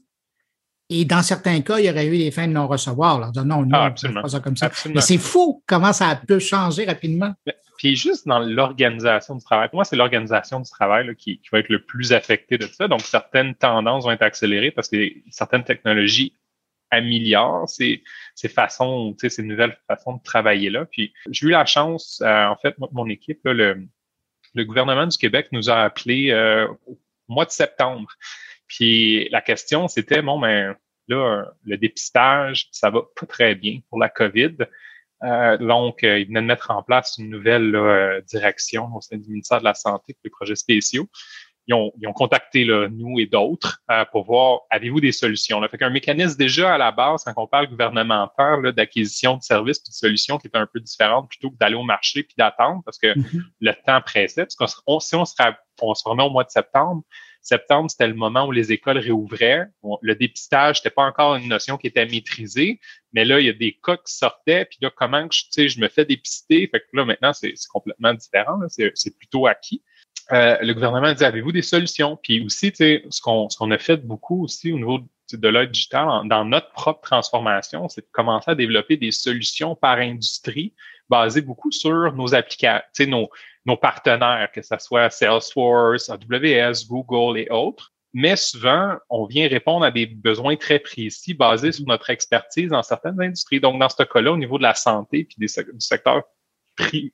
Et dans certains cas, il y aurait eu des fins de non-recevoir. non, non, ah, pas ça comme ça. Mais c'est fou comment ça peut changer rapidement. Puis juste dans l'organisation du travail, pour moi, c'est l'organisation du travail qui, qui, va être le plus affecté de ça. Donc, certaines tendances vont être accélérées parce que certaines technologies améliorent ces, ces façons, ces nouvelles façons de travailler là. Puis j'ai eu la chance, euh, en fait, mon équipe, le, le gouvernement du Québec nous a appelé euh, au mois de septembre. Puis la question, c'était, bon, ben là, le dépistage, ça va pas très bien pour la COVID. Euh, donc, euh, ils venaient de mettre en place une nouvelle direction au sein du ministère de la Santé pour les projets spéciaux ils ont, ils ont contacté là, nous et d'autres euh, pour voir avez-vous des solutions. Là? Fait qu'un mécanisme déjà à la base, quand on parle gouvernementaire d'acquisition de services et de solutions qui est un peu différente plutôt que d'aller au marché puis d'attendre parce que mm-hmm. le temps pressait. Parce qu'on, si on on se remet au mois de septembre, septembre, c'était le moment où les écoles réouvraient. le dépistage, c'était pas encore une notion qui était maîtrisée, mais là, il y a des cas qui sortaient, puis là, comment je, me fais dépister? Fait que là, maintenant, c'est, complètement différent. C'est, plutôt acquis. Euh, le gouvernement dit avez-vous des solutions? Puis aussi, ce qu'on a fait beaucoup aussi au niveau de l'aide digitale dans notre propre transformation, c'est de commencer à développer des solutions par industrie basées beaucoup sur nos applications, nos, nos partenaires, que ce soit Salesforce, AWS, Google et autres. Mais souvent, on vient répondre à des besoins très précis basés sur notre expertise dans certaines industries. Donc, dans ce cas-là, au niveau de la santé puis des, du secteur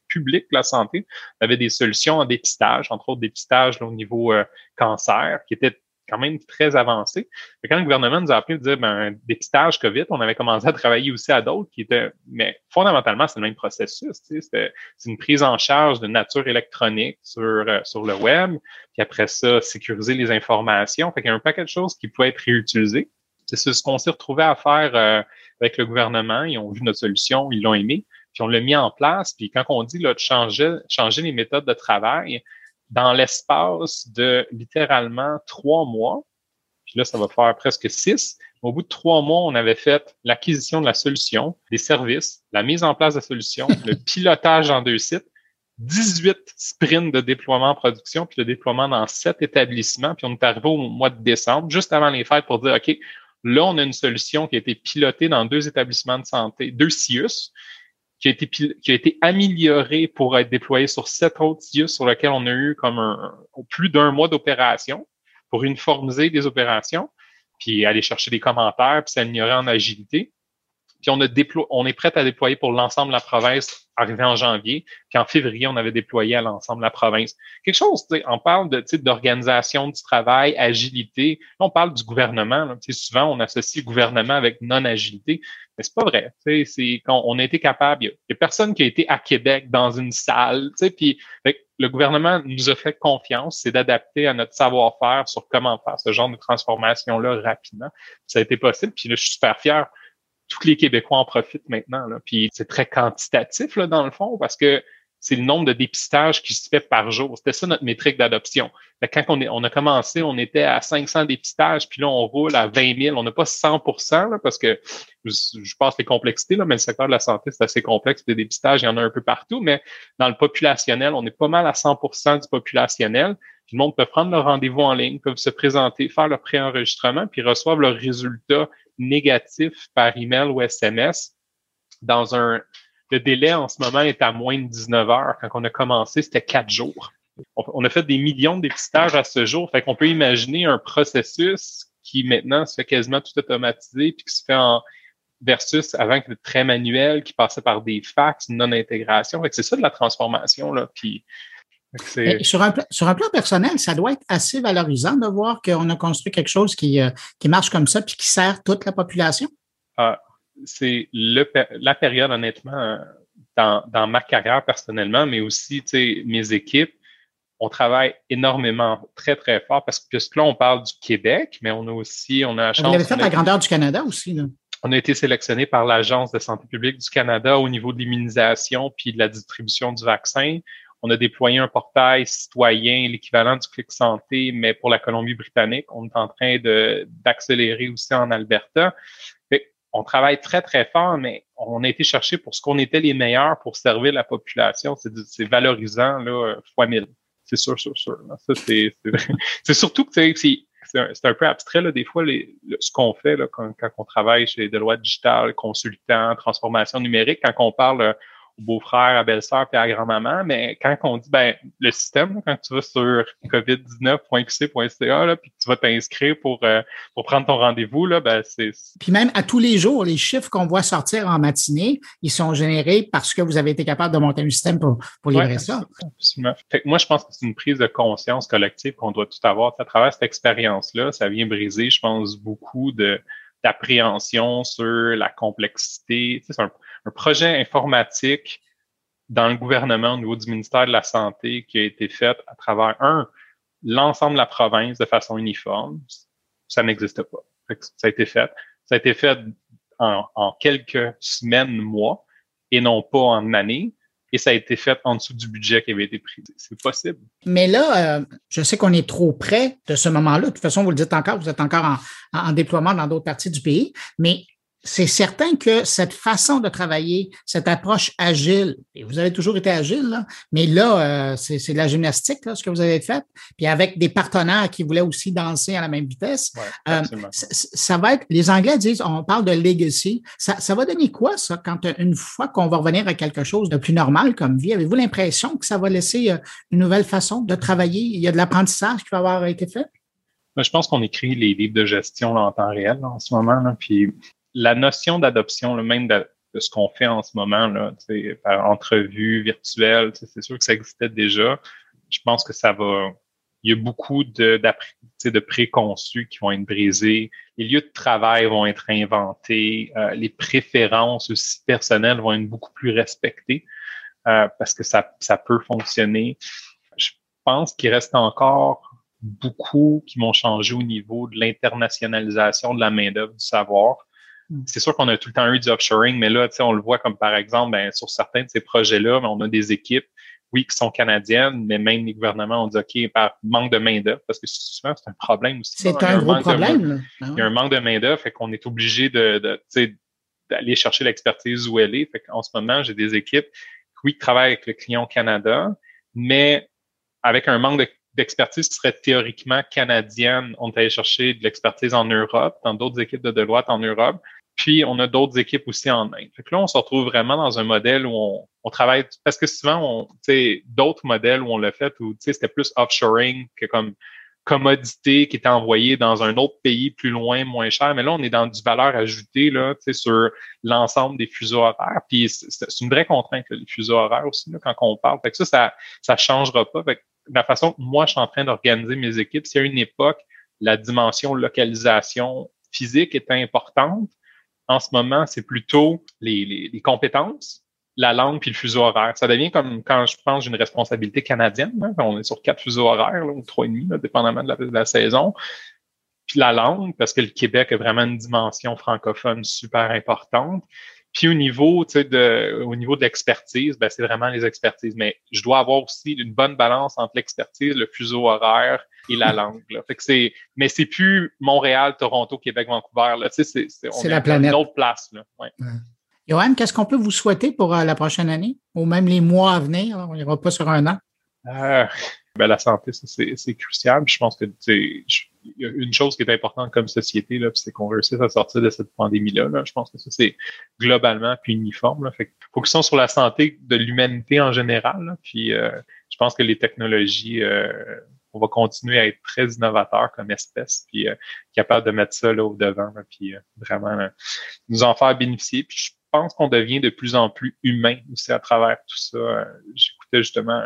public de la santé. On avait des solutions en dépistage, entre autres dépistage au niveau euh, cancer, qui étaient quand même très avancé. Quand le gouvernement nous a appelé de dire ben, dépistage COVID, on avait commencé à travailler aussi à d'autres qui étaient, mais fondamentalement, c'est le même processus. C'est une prise en charge de nature électronique sur, euh, sur le web, puis après ça, sécuriser les informations. Fait qu'il y a un paquet de choses qui pouvaient être réutilisées. C'est ce qu'on s'est retrouvé à faire euh, avec le gouvernement. Ils ont vu notre solution, ils l'ont aimé puis on l'a mis en place. Puis quand on dit là, de changer, changer les méthodes de travail, dans l'espace de littéralement trois mois, Puis là, ça va faire presque six. Au bout de trois mois, on avait fait l'acquisition de la solution, des services, la mise en place de la solution, le pilotage en deux sites, 18 sprints de déploiement en production, puis le déploiement dans sept établissements. Puis on est arrivé au mois de décembre, juste avant les fêtes, pour dire, OK, là, on a une solution qui a été pilotée dans deux établissements de santé, deux CIUS, qui a été, qui a été améliorée pour être déployée sur sept autres CIUS sur lesquels on a eu comme un, plus d'un mois d'opération pour uniformiser des opérations, puis aller chercher des commentaires, puis s'améliorer en agilité. Puis on, est prêt à déployer pour l'ensemble de la province arrivé en janvier. Puis en février, on avait déployé à l'ensemble de la province. Quelque chose, on parle de type d'organisation du travail, agilité. on parle du gouvernement. Là. Souvent, on associe gouvernement avec non-agilité. Mais c'est pas vrai. C'est quand on a été capable. Il n'y a, personne qui a été à Québec dans une salle. Puis le gouvernement nous a fait confiance, c'est d'adapter à notre savoir-faire sur comment faire ce genre de transformation-là rapidement. Ça a été possible. Puis là, je suis super fier tous les Québécois en profitent maintenant. Là. Puis c'est très quantitatif là, dans le fond parce que c'est le nombre de dépistages qui se fait par jour. C'était ça notre métrique d'adoption. Quand on, est, on, a commencé, on était à 500 dépistages, puis là, on roule à 20 000. On n'a pas 100 là, parce que je, pense les complexités, là, mais le secteur de la santé, c'est assez complexe. Des dépistages, il y en a un peu partout, mais dans le populationnel, on est pas mal à 100% du populationnel. Tout le monde peut prendre leur rendez-vous en ligne, peuvent se présenter, faire leur préenregistrement, puis reçoivent leurs résultats négatif par email ou SMS dans un le délai en ce moment est à moins de 19 heures. Quand on a commencé, c'était quatre jours. On, a fait des millions de dépistages à ce jour. Fait qu'on peut imaginer un processus qui maintenant se fait quasiment tout automatisé puis qui se fait en versus avant que très manuel, qui passait par des fax, non-intégration. C'est ça de la transformation. Là. Sur un, sur un plan personnel, ça doit être assez valorisant de voir qu'on a construit quelque chose qui, euh, qui marche comme ça puis qui sert toute la population. Ah, c'est la période, honnêtement, dans, dans, ma carrière personnellement, mais aussi mes équipes. On travaille énormément, très, très fort parce que là, on parle du Québec, mais on a aussi, on a la chance. Vous avez fait la grandeur du Canada aussi, là. On a été sélectionné par l'Agence de santé publique du Canada au niveau de l'immunisation puis de la distribution du vaccin. On a déployé un portail citoyen, l'équivalent du Clic Santé, mais pour la Colombie-Britannique. On est en train d'accélérer aussi en Alberta. on travaille très, très fort, mais on a été chercher pour ce qu'on était les meilleurs pour servir la population. C'est valorisant, là, fois mille. C'est sûr, sûr, sûr. Ça, c'est surtout que c'est un, peu abstrait, là, des fois, les, ce qu'on fait là, quand, quand, on travaille chez Deloitte Digital, consultant, transformation numérique, quand on parle beau-frère, à belle-sœur puis à grand-maman, mais quand on dit ben le système, quand tu vas sur covid19.qc.ca puis que tu vas t'inscrire pour euh, pour prendre ton rendez-vous là, ben c'est Puis même à tous les jours, les chiffres qu'on voit sortir en matinée, ils sont générés parce que vous avez été capable de monter un système pour pour livrer ça. moi je pense que c'est une prise de conscience collective qu'on doit tout avoir à travers cette expérience là, ça vient briser je pense beaucoup de d'appréhension sur la complexité. c'est un, un projet informatique dans le gouvernement au niveau du ministère de la Santé qui a été fait à travers un, l'ensemble de la province de façon uniforme. Ça n'existe pas. Ça a été fait. Ça a été fait en, quelques semaines, mois, et non pas en années. Et ça a été fait en dessous du budget qui avait été pris. C'est possible. Mais là, euh, je sais qu'on est trop près de ce moment-là. De toute façon, vous le dites encore, vous êtes encore en, en déploiement dans d'autres parties du pays. Mais c'est certain que cette façon de travailler, cette approche agile, et vous avez toujours été agile, là, mais là, euh, c'est de la gymnastique, là, ce que vous avez fait, puis avec des partenaires qui voulaient aussi danser à la même vitesse. Euh, ça, va être, les Anglais disent, on parle de legacy. Ça, ça va donner quoi, ça, quand une fois qu'on va revenir à quelque chose de plus normal comme vie? Avez-vous l'impression que ça va laisser euh, une nouvelle façon de travailler? Il y a de l'apprentissage qui va avoir été fait? Je pense qu'on écrit les livres de gestion en temps réel en ce moment. Là, puis la notion d'adoption, le même de, ce qu'on fait en ce moment, là, par entrevue virtuelle, c'est sûr que ça existait déjà. Je pense que ça va. Il y a beaucoup de, de préconçus qui vont être brisés. Les lieux de travail vont être inventés. Euh, les préférences aussi personnelles vont être beaucoup plus respectées euh, parce que ça, ça peut fonctionner. Je pense qu'il reste encore beaucoup qui vont changer au niveau de l'internationalisation de la main-d'œuvre du savoir. Mm. C'est sûr qu'on a tout le temps eu du offshoring, mais là, on le voit comme par exemple, ben, sur certains de ces projets-là, ben, on a des équipes oui, qui sont canadiennes, mais même les gouvernements ont dit, OK, par manque de main-d'œuvre, parce que souvent, c'est un problème aussi. C'est un, gros problème. Ah il y a un manque de main-d'œuvre, fait qu'on est obligé de, de d'aller chercher l'expertise où elle est. Fait en ce moment, j'ai des équipes, oui, qui travaillent avec le client Canada, mais avec un manque d'expertise qui serait théoriquement canadienne, on est allé chercher de l'expertise en Europe, dans d'autres équipes de Deloitte en Europe. Puis, on a d'autres équipes aussi en Inde. Fait que là, on se retrouve vraiment dans un modèle où on, on travaille, parce que souvent, on, d'autres modèles où on l'a fait, où c'était plus offshoring que comme commodité qui était envoyée dans un autre pays plus loin, moins cher. Mais là, on est dans du valeur ajoutée là, sur l'ensemble des fuseaux horaires. Puis c'est une vraie contrainte, les fuseaux horaires aussi, là, quand on parle. Fait que ça, ça, ça changera pas. Fait que la façon que moi, je suis en train d'organiser mes équipes, c'est à une époque, la dimension localisation physique était importante. En ce moment, c'est plutôt les, compétences la langue puis le fuseau horaire. Ça devient comme quand je pense d'une responsabilité canadienne. Hein, on est sur quatre fuseaux horaires ou trois et demi, dépendamment de la, saison. Puis la langue, parce que le Québec a vraiment une dimension francophone super importante. Puis au niveau, tu sais, de, au niveau de l'expertise, ben, c'est vraiment les expertises. Mais je dois avoir aussi une bonne balance entre l'expertise, le fuseau horaire et la langue. Là. Fait que c'est, mais c'est plus Montréal, Toronto, Québec, Vancouver. Là. Tu sais, c'est, c'est la planète. une autre place. Là. Ouais. ouais. Johan, qu'est-ce qu'on peut vous souhaiter pour euh, la prochaine année? Ou même les mois à venir? On n'ira pas sur un an. Euh, ben, la santé, c'est crucial. je pense que il y a une chose qui est importante comme société, là, c'est qu'on réussisse à sortir de cette pandémie-là. Là. Je pense que ça, c'est globalement puis uniforme. Là. Fait focusons sur la santé de l'humanité en général. Puis euh, je pense que les technologies, euh, on va continuer à être très innovateur comme espèce, puis euh, capable de mettre ça là au devant, puis vraiment nous en faire bénéficier. Puis je pense qu'on devient de plus en plus humain aussi à travers tout ça. Euh, j'écoutais justement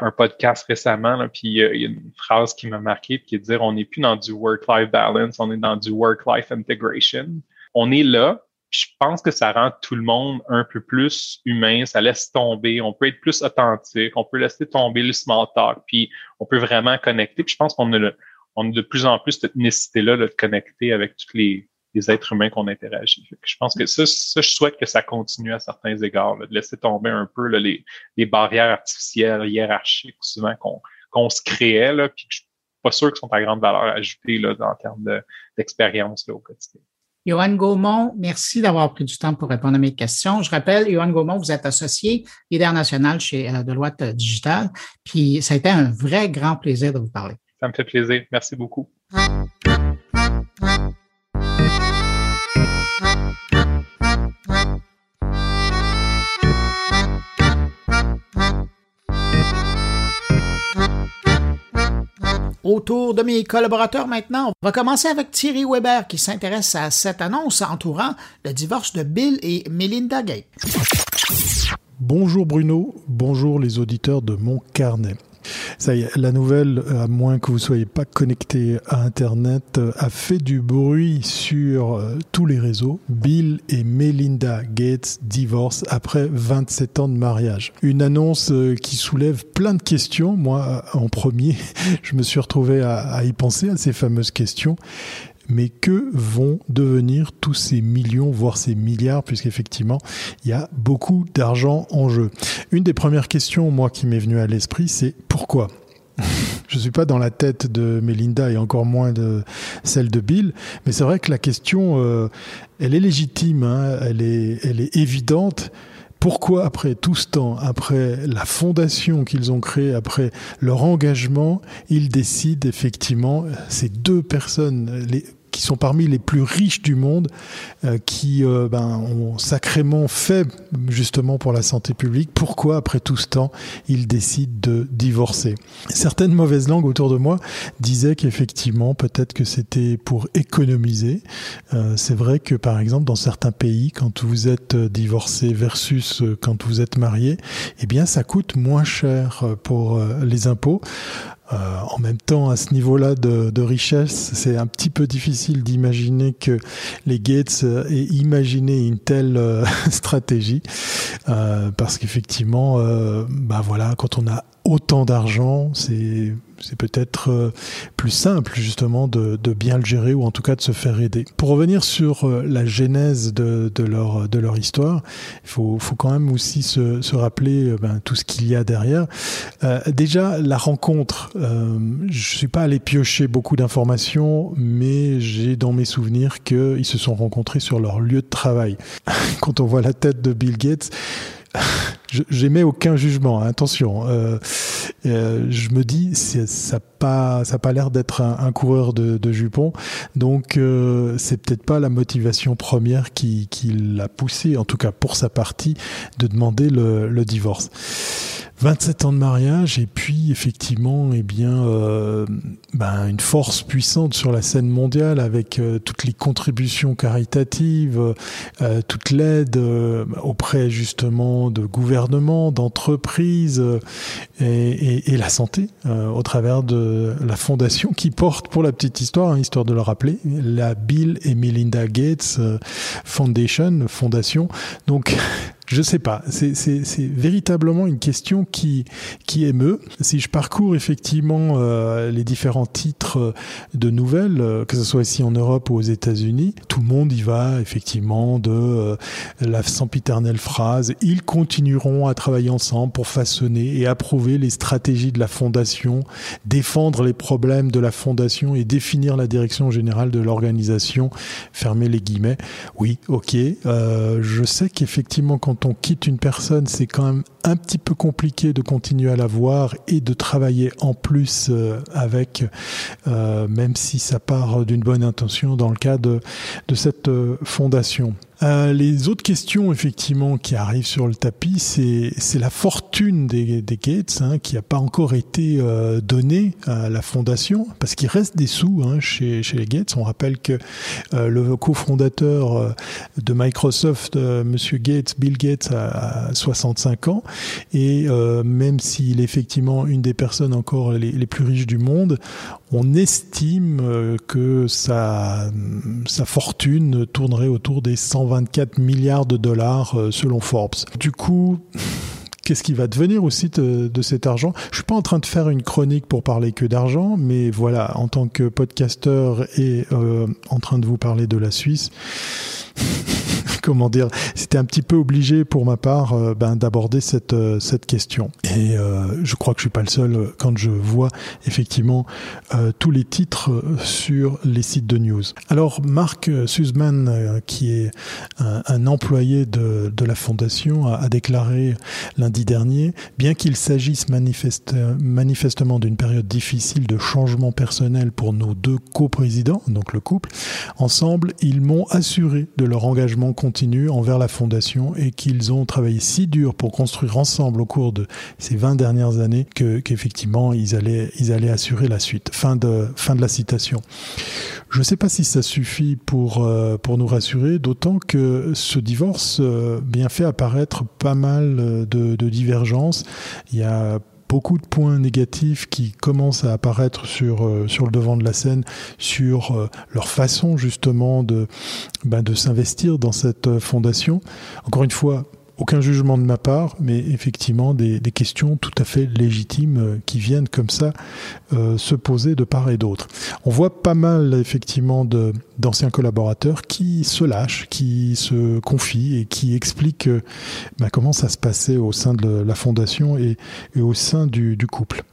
un, podcast récemment, là, puis euh, il y a une phrase qui m'a marqué, qui est de dire on n'est plus dans du work-life balance, on est dans du work-life integration. On est là, je pense que ça rend tout le monde un peu plus humain, ça laisse tomber, on peut être plus authentique, on peut laisser tomber le small talk, puis on peut vraiment connecter. Puis je pense qu'on a, a de plus en plus cette nécessité-là de connecter avec toutes les, les êtres humains qu'on interagit. Je pense que ça, ça, je souhaite que ça continue à certains égards, de laisser tomber un peu là, les, les, barrières artificielles, hiérarchiques, souvent qu'on se créait, là, puis je suis pas sûr qu'ils sont à grande valeur ajoutée là, en termes d'expérience au quotidien. Johan Gaumont, merci d'avoir pris du temps pour répondre à mes questions. Je rappelle, Johan Gaumont, vous êtes associé leader national chez euh, Deloitte Digital, puis ça a été un vrai grand plaisir de vous parler. Ça me fait plaisir. Merci beaucoup. Autour de mes collaborateurs maintenant, on va commencer avec Thierry Weber qui s'intéresse à cette annonce entourant le divorce de Bill et Melinda Gates. Bonjour Bruno, bonjour les auditeurs de mon carnet. Ça y est, la nouvelle, à moins que vous soyez pas connecté à Internet, a fait du bruit sur euh, tous les réseaux. Bill et Melinda Gates divorcent après 27 ans de mariage. Une annonce euh, qui soulève plein de questions. Moi, en premier, je me suis retrouvé à y penser à ces fameuses questions mais que vont devenir tous ces millions, voire ces milliards, puisqu'effectivement, il y a beaucoup d'argent en jeu. Une des premières questions, moi, qui m'est venue à l'esprit, c'est pourquoi? Je ne suis pas dans la tête de Melinda et encore moins de celle de Bill, mais c'est vrai que la question, euh, elle est légitime, hein, elle, est, elle est évidente. Pourquoi, après tout ce temps, après la fondation qu'ils ont créée, après leur engagement, ils décident effectivement, ces deux personnes, les, qui sont parmi les plus riches du monde, euh, qui euh, ben, ont sacrément fait justement pour la santé publique. Pourquoi, après tout ce temps, ils décident de divorcer? Certaines mauvaises langues autour de moi disaient qu'effectivement, peut-être que c'était pour économiser. Euh, c'est vrai que, par exemple, dans certains pays, quand vous êtes divorcé versus quand vous êtes marié, eh bien, ça coûte moins cher pour les impôts. Euh, en même temps, à ce niveau-là de, de, richesse, c'est un petit peu difficile d'imaginer que les Gates aient imaginé une telle euh, stratégie, euh, parce qu'effectivement, bah voilà, quand on a autant d'argent, c'est C'est peut-être plus simple justement de, de, bien le gérer ou en tout cas de se faire aider. Pour revenir sur la genèse de, de, leur, de leur histoire, il faut, faut quand même aussi se, se rappeler ben, tout ce qu'il y a derrière. déjà, la rencontre, je suis pas allé piocher beaucoup d'informations, mais j'ai dans mes souvenirs qu'ils se sont rencontrés sur leur lieu de travail. Quand on voit la tête de Bill Gates, j'émets aucun jugement, hein, attention. Euh, euh, je me dis, ça pas, ça pas l'air d'être un, coureur de, jupons, donc euh, c'est peut-être pas la motivation première qui, l'a poussé, en tout cas pour sa partie, de demander le, le divorce. 27 ans de mariage et puis effectivement eh bien euh, ben, une force puissante sur la scène mondiale avec toutes les contributions caritatives, toute l'aide auprès justement de gouvernements, d'entreprises et, et, la santé au travers de la fondation qui porte pour la petite histoire, hein, histoire de le rappeler, la Bill et Melinda Gates Foundation, fondation. Donc je sais pas. C'est véritablement une question qui, qui émeut. Si je parcours effectivement euh, les différents titres de nouvelles, euh, que ce soit ici en Europe ou aux États-Unis, tout le monde y va effectivement de euh, la sempiternelle phrase ils continueront à travailler ensemble pour façonner et approuver les stratégies de la fondation, défendre les problèmes de la fondation et définir la direction générale de l'organisation. Fermer les guillemets. Oui, ok. je sais qu'effectivement quand quand on quitte une personne, c'est quand même un petit peu compliqué de continuer à la voir et de travailler en plus euh, avec, euh, même si ça part d'une bonne intention dans le cas de, de cette euh, fondation. Euh, les autres questions effectivement qui arrivent sur le tapis, c'est c'est la fortune des, des Gates hein, qui n'a pas encore été euh, donnée à la fondation parce qu'il reste des sous hein, chez chez les Gates. On rappelle que euh, le cofondateur euh, de Microsoft, Monsieur Gates, Bill Gates, a, a 65 ans et même s'il est effectivement une des personnes encore les, les plus riches du monde, on estime que sa sa fortune tournerait autour des 100 124 milliards de dollars euh, selon Forbes. Du coup, qu'est-ce qui va devenir aussi de, cet argent? Je suis pas en train de faire une chronique pour parler que d'argent, mais voilà, en tant que podcasteur et euh, en train de vous parler de la Suisse. comment dire, c'était un petit peu obligé pour ma part euh, ben, d'aborder cette, euh, cette question. Et euh, je crois que je suis pas le seul quand je vois effectivement tous les titres sur les sites de news. Alors Mark Sussman, qui est un, employé de, de, la fondation, a, déclaré lundi dernier, bien qu'il s'agisse manifeste, manifestement d'une période difficile de changement personnel pour nos deux coprésidents, donc le couple, ensemble, ils m'ont assuré de leur engagement continu envers la fondation et qu'ils ont travaillé si dur pour construire ensemble au cours de ces 20 dernières années que qu'effectivement ils allaient ils allaient assurer la suite. Fin de fin de la citation. Je ne sais pas si ça suffit pour euh, pour nous rassurer, d'autant que ce divorce euh, bien fait apparaître pas mal de, de divergences. Il y a beaucoup de points négatifs qui commencent à apparaître sur, euh, le devant de la scène, sur euh, leur façon justement de, ben, de s'investir dans cette euh, fondation. Encore une fois, aucun jugement de ma part, mais effectivement des, questions tout à fait légitimes euh, qui viennent comme ça euh, se poser de part et d'autre. On voit pas mal effectivement d'anciens collaborateurs qui se lâchent, qui se confient et qui expliquent euh, bah, comment ça se passait au sein de la fondation et, au sein du couple.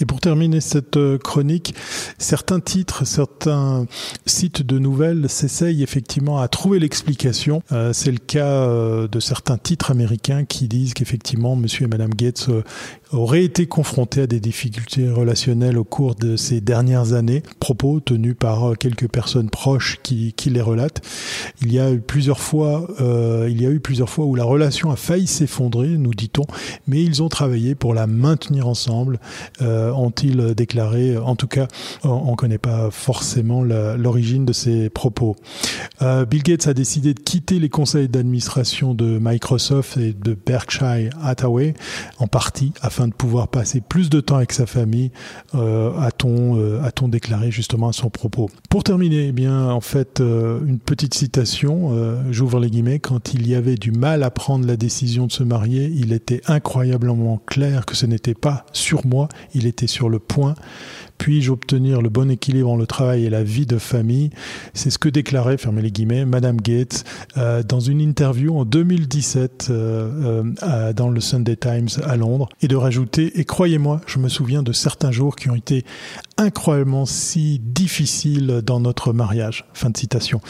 Et pour terminer cette euh, chronique, certains titres, certains sites de nouvelles s'essayent effectivement à trouver l'explication. Euh, c'est le cas euh, de certains titres américains qui disent qu'effectivement Monsieur et Madame Gates auraient été confrontés à des difficultés relationnelles au cours de ces dernières années, propos tenus par quelques personnes proches qui, qui les relatent. Il y a eu plusieurs fois, euh, il y a eu plusieurs fois où la relation a failli s'effondrer, nous dit-on, mais ils ont travaillé pour la maintenir ensemble euh, ont-ils déclaré. En tout cas, on ne connaît pas forcément l'origine de ces propos. Euh, Bill Gates a décidé de quitter les conseils d'administration de Microsoft et de Berkshire Hathaway en partie afin de pouvoir passer plus de temps avec sa famille, euh, a-t-on euh, a-t-on déclaré justement à son propos. Pour terminer, eh bien en fait euh, une petite citation, j'ouvre les guillemets, quand il y avait du mal à prendre la décision de se marier, il était incroyablement clair que ce n'était pas sur moi, il était sur le point puis-je obtenir le bon équilibre entre le travail et la vie de famille C'est ce que déclarait, fermez les guillemets, Madame Gates euh, dans une interview en 2017 euh, euh, dans le Sunday Times à Londres. Et de rajouter, et croyez-moi, je me souviens de certains jours qui ont été incroyablement si difficiles dans notre mariage. Fin de citation.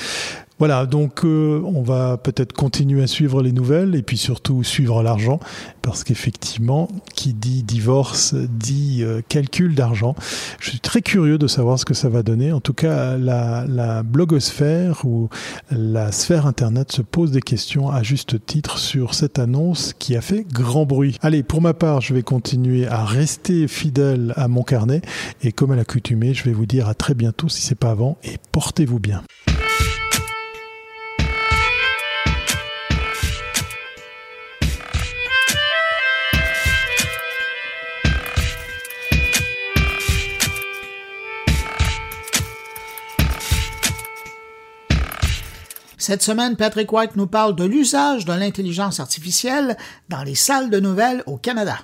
Voilà, donc euh, on va peut-être continuer à suivre les nouvelles et puis surtout suivre l'argent, parce qu'effectivement, qui dit divorce dit euh, calcul d'argent. Je suis très curieux de savoir ce que ça va donner. En tout cas, la, la blogosphère ou la sphère Internet se pose des questions à juste titre sur cette annonce qui a fait grand bruit. Allez, pour ma part, je vais continuer à rester fidèle à mon carnet et comme à l'accoutumée, je vais vous dire à très bientôt si c'est pas avant et portez-vous bien. Cette semaine, Patrick White nous parle de l'usage de l'intelligence artificielle dans les salles de nouvelles au Canada.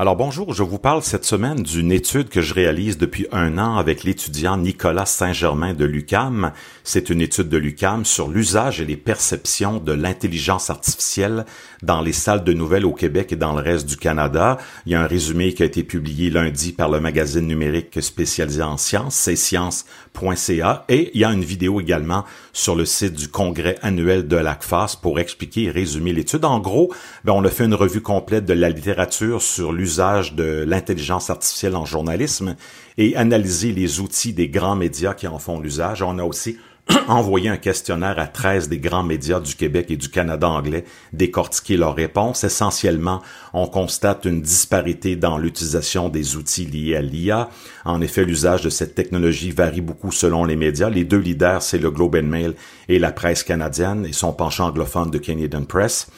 Alors bonjour, je vous parle cette semaine d'une étude que je réalise depuis un an avec l'étudiant Nicolas Saint-Germain de l'UCAM. C'est une étude de l'UCAM sur l'usage et les perceptions de l'intelligence artificielle dans les salles de nouvelles au Québec et dans le reste du Canada. Il y a un résumé qui a été publié lundi par le magazine numérique spécialisé en sciences, c'est science.ca, et il y a une vidéo également sur le site du congrès annuel de l'ACFAS pour expliquer et résumer l'étude. En gros, ben, on a fait une revue complète de la littérature sur l'usage l'usage de l'intelligence artificielle en journalisme et analyser les outils des grands médias qui en font l'usage. On a aussi envoyé un questionnaire à 13 des grands médias du Québec et du Canada anglais, décortiquer leurs réponses. Essentiellement, on constate une disparité dans l'utilisation des outils liés à l'IA. En effet, l'usage de cette technologie varie beaucoup selon les médias. Les deux leaders, c'est le Globe and Mail et la presse canadienne et son penchant anglophone de Canadian Press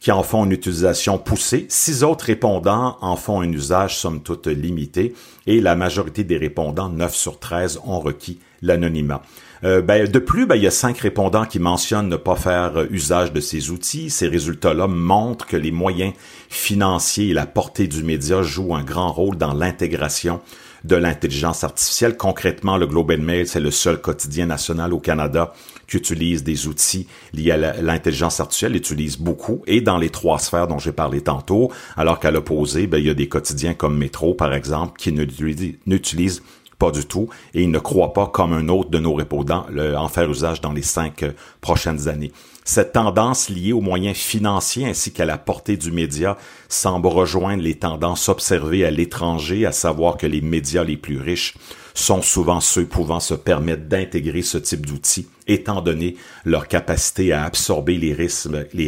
qui en font une utilisation poussée. Six autres répondants en font un usage somme toute limité et la majorité des répondants, 9 sur 13, ont requis l'anonymat. Euh, ben, de plus, ben, il y a cinq répondants qui mentionnent ne pas faire usage de ces outils. Ces résultats-là montrent que les moyens financiers et la portée du média jouent un grand rôle dans l'intégration de l'intelligence artificielle. Concrètement, le Globe and Mail, c'est le seul quotidien national au Canada qui utilise des outils liés à l'intelligence artificielle, utilise beaucoup, et dans les trois sphères dont j'ai parlé tantôt, alors qu'à l'opposé, ben, il y a des quotidiens comme Métro, par exemple, qui n'utilisent pas du tout, et ils ne croient pas comme un autre de nos répondants en faire usage dans les cinq euh, prochaines années. Cette tendance liée aux moyens financiers ainsi qu'à la portée du média semble rejoindre les tendances observées à l'étranger, à savoir que les médias les plus riches sont souvent ceux pouvant se permettre d'intégrer ce type d'outils, étant donné leur capacité à absorber les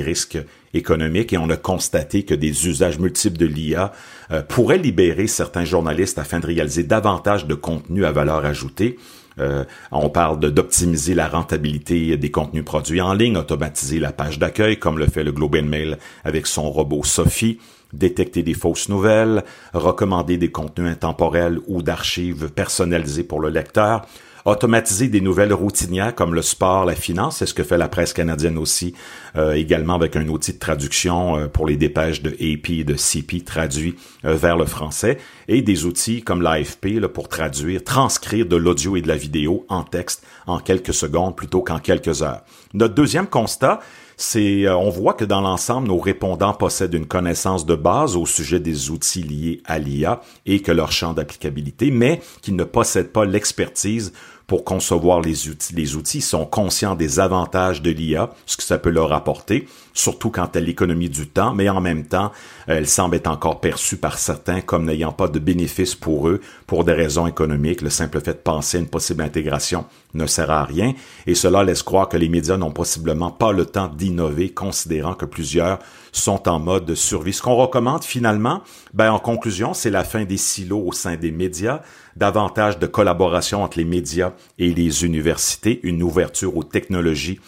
risques, économiques. Et on a constaté que des usages multiples de l'IA euh, pourraient libérer certains journalistes afin de réaliser davantage de contenu à valeur ajoutée euh, on parle d'optimiser la rentabilité des contenus produits en ligne, automatiser la page d'accueil, comme le fait le Globe and Mail avec son robot Sophie, détecter des fausses nouvelles, recommander des contenus intemporels ou d'archives personnalisées pour le lecteur, automatiser des nouvelles routinières comme le sport, la finance, c'est ce que fait la presse canadienne aussi, euh, également avec un outil de traduction euh, pour les dépêches de AP et de CP traduits euh, vers le français, et des outils comme l'AFP pour traduire, transcrire de l'audio et de la vidéo en texte en quelques secondes plutôt qu'en quelques heures. Notre deuxième constat, c'est on voit que dans l'ensemble, nos répondants possèdent une connaissance de base au sujet des outils liés à l'IA et que leur champ d'applicabilité, mais qu'ils ne possèdent pas l'expertise pour concevoir les outils. Les outils sont conscients des avantages de l'IA, ce que ça peut leur apporter, surtout quand elle l'économie du temps, mais en même temps, elle semble être encore perçue par certains comme n'ayant pas de bénéfices pour eux pour des raisons économiques. Le simple fait de penser à une possible intégration ne sert à rien et cela laisse croire que les médias n'ont possiblement pas le temps d'innover, considérant que plusieurs sont en mode survie. Ce qu'on recommande finalement, ben, en conclusion, c'est la fin des silos au sein des médias, davantage de collaboration entre les médias et les universités, une ouverture aux technologies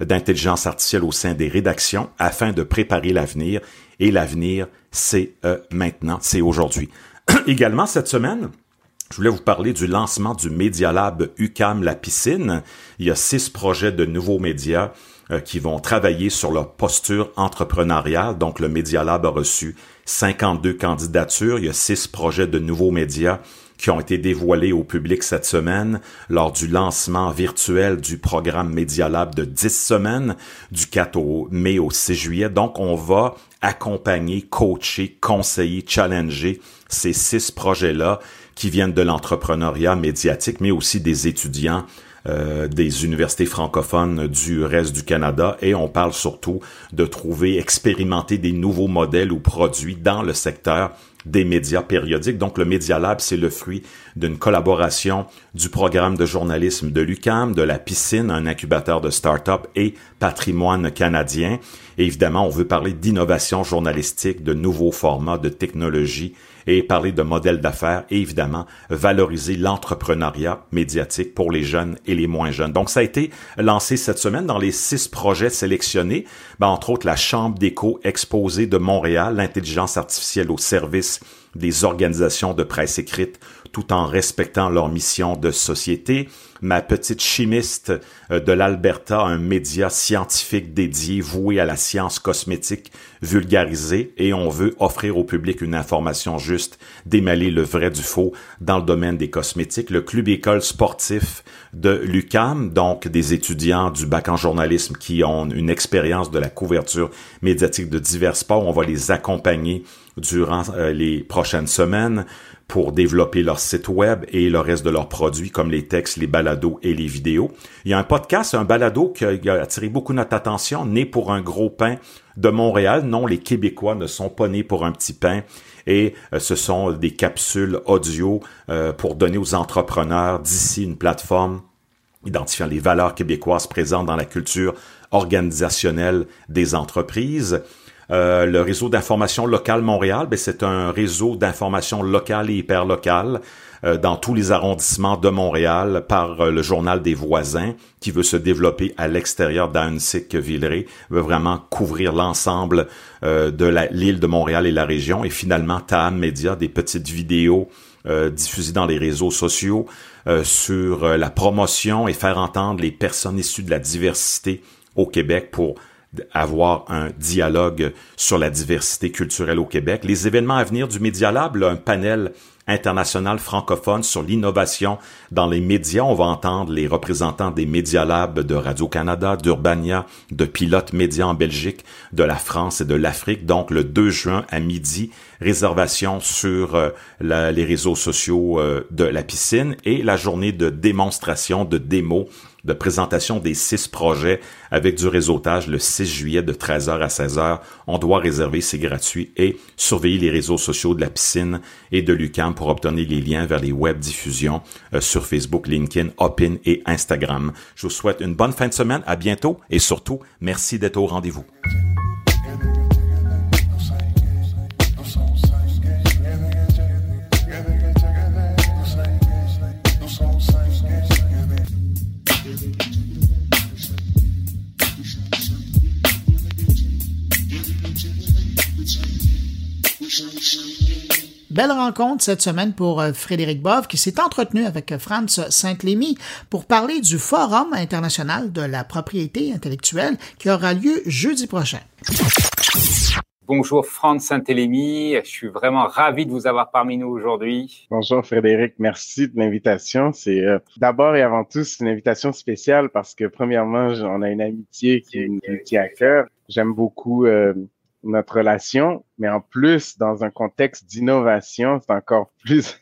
d'intelligence artificielle au sein des rédactions afin de préparer l'avenir. Et l'avenir, c'est euh, maintenant, c'est aujourd'hui. Également cette semaine, je voulais vous parler du lancement du Media Lab UCAM La Piscine. Il y a six projets de nouveaux médias euh, qui vont travailler sur leur posture entrepreneuriale. Donc, le Media Lab a reçu 52 candidatures. Il y a six projets de nouveaux médias qui ont été dévoilés au public cette semaine lors du lancement virtuel du programme Media Lab de 10 semaines du 4 mai au 6 juillet. Donc, on va accompagner, coacher, conseiller, challenger ces six projets-là qui viennent de l'entrepreneuriat médiatique, mais aussi des étudiants euh, des universités francophones du reste du Canada et on parle surtout de trouver, expérimenter des nouveaux modèles ou produits dans le secteur des médias périodiques. Donc, le Media Lab, c'est le fruit d'une collaboration du programme de journalisme de l'UCAM, de la piscine, un incubateur de start-up et patrimoine canadien. Et évidemment, on veut parler d'innovation journalistique, de nouveaux formats, de technologies et parler de modèles d'affaires et évidemment valoriser l'entrepreneuriat médiatique pour les jeunes et les moins jeunes. Donc ça a été lancé cette semaine dans les six projets sélectionnés, ben, entre autres la Chambre d'écho exposée de Montréal, l'intelligence artificielle au service des organisations de presse écrite tout en respectant leur mission de société. Ma petite chimiste euh, de l'Alberta, un média scientifique dédié, voué à la science cosmétique vulgarisée, et on veut offrir au public une information juste, démêler le vrai du faux dans le domaine des cosmétiques. Le club école sportif de l'UCAM, donc des étudiants du bac en journalisme qui ont une expérience de la couverture médiatique de divers sports. On va les accompagner durant euh, les prochaines semaines pour développer leur site web et le reste de leurs produits comme les textes, les balados et les vidéos. Il y a un podcast, un balado qui a attiré beaucoup notre attention, né pour un gros pain de Montréal. Non, les Québécois ne sont pas nés pour un petit pain et euh, ce sont des capsules audio euh, pour donner aux entrepreneurs d'ici une plateforme identifiant les valeurs québécoises présentes dans la culture organisationnelle des entreprises. Euh, le réseau d'information locale Montréal, ben, c'est un réseau d'information locale et hyper locale euh, dans tous les arrondissements de Montréal par euh, le journal des voisins qui veut se développer à l'extérieur d'Annecy-Villeray, veut vraiment couvrir l'ensemble de l'île de Montréal et la région. Et finalement, TAM Media, des petites vidéos diffusées dans les réseaux sociaux sur la promotion et faire entendre les personnes issues de la diversité au Québec pour avoir un dialogue sur la diversité culturelle au Québec. Les événements à venir du Media Lab, un panel international francophone sur l'innovation dans les médias. On va entendre les représentants des Media Labs de Radio-Canada, d'Urbania, de Pilote Média en Belgique, de la France et de l'Afrique. Donc, le 2 juin à midi, réservation sur euh, les réseaux sociaux euh, de la piscine et la journée de démonstration, de démo de présentation des six projets avec du réseautage le 6 juillet de 13h à 16h. On doit réserver, c'est gratuit et surveiller les réseaux sociaux de la piscine et de l'UCAM pour obtenir les liens vers les web diffusions euh, sur Facebook, LinkedIn, Opin et Instagram. Je vous souhaite une bonne fin de semaine, à bientôt et surtout, merci d'être au rendez-vous. Belle rencontre cette semaine pour euh, Frédéric Bove qui s'est entretenu avec euh, Franz Saint-Lémy pour parler du Forum international de la propriété intellectuelle qui aura lieu jeudi prochain. Bonjour Franz Saint-Lémy, je suis vraiment ravi de vous avoir parmi nous aujourd'hui. Bonjour Frédéric, merci de l'invitation. C'est euh, d'abord et avant tout une invitation spéciale parce que premièrement, on a une amitié qui, qui à cœur. J'aime beaucoup notre relation, mais en plus, dans un contexte d'innovation, c'est encore plus,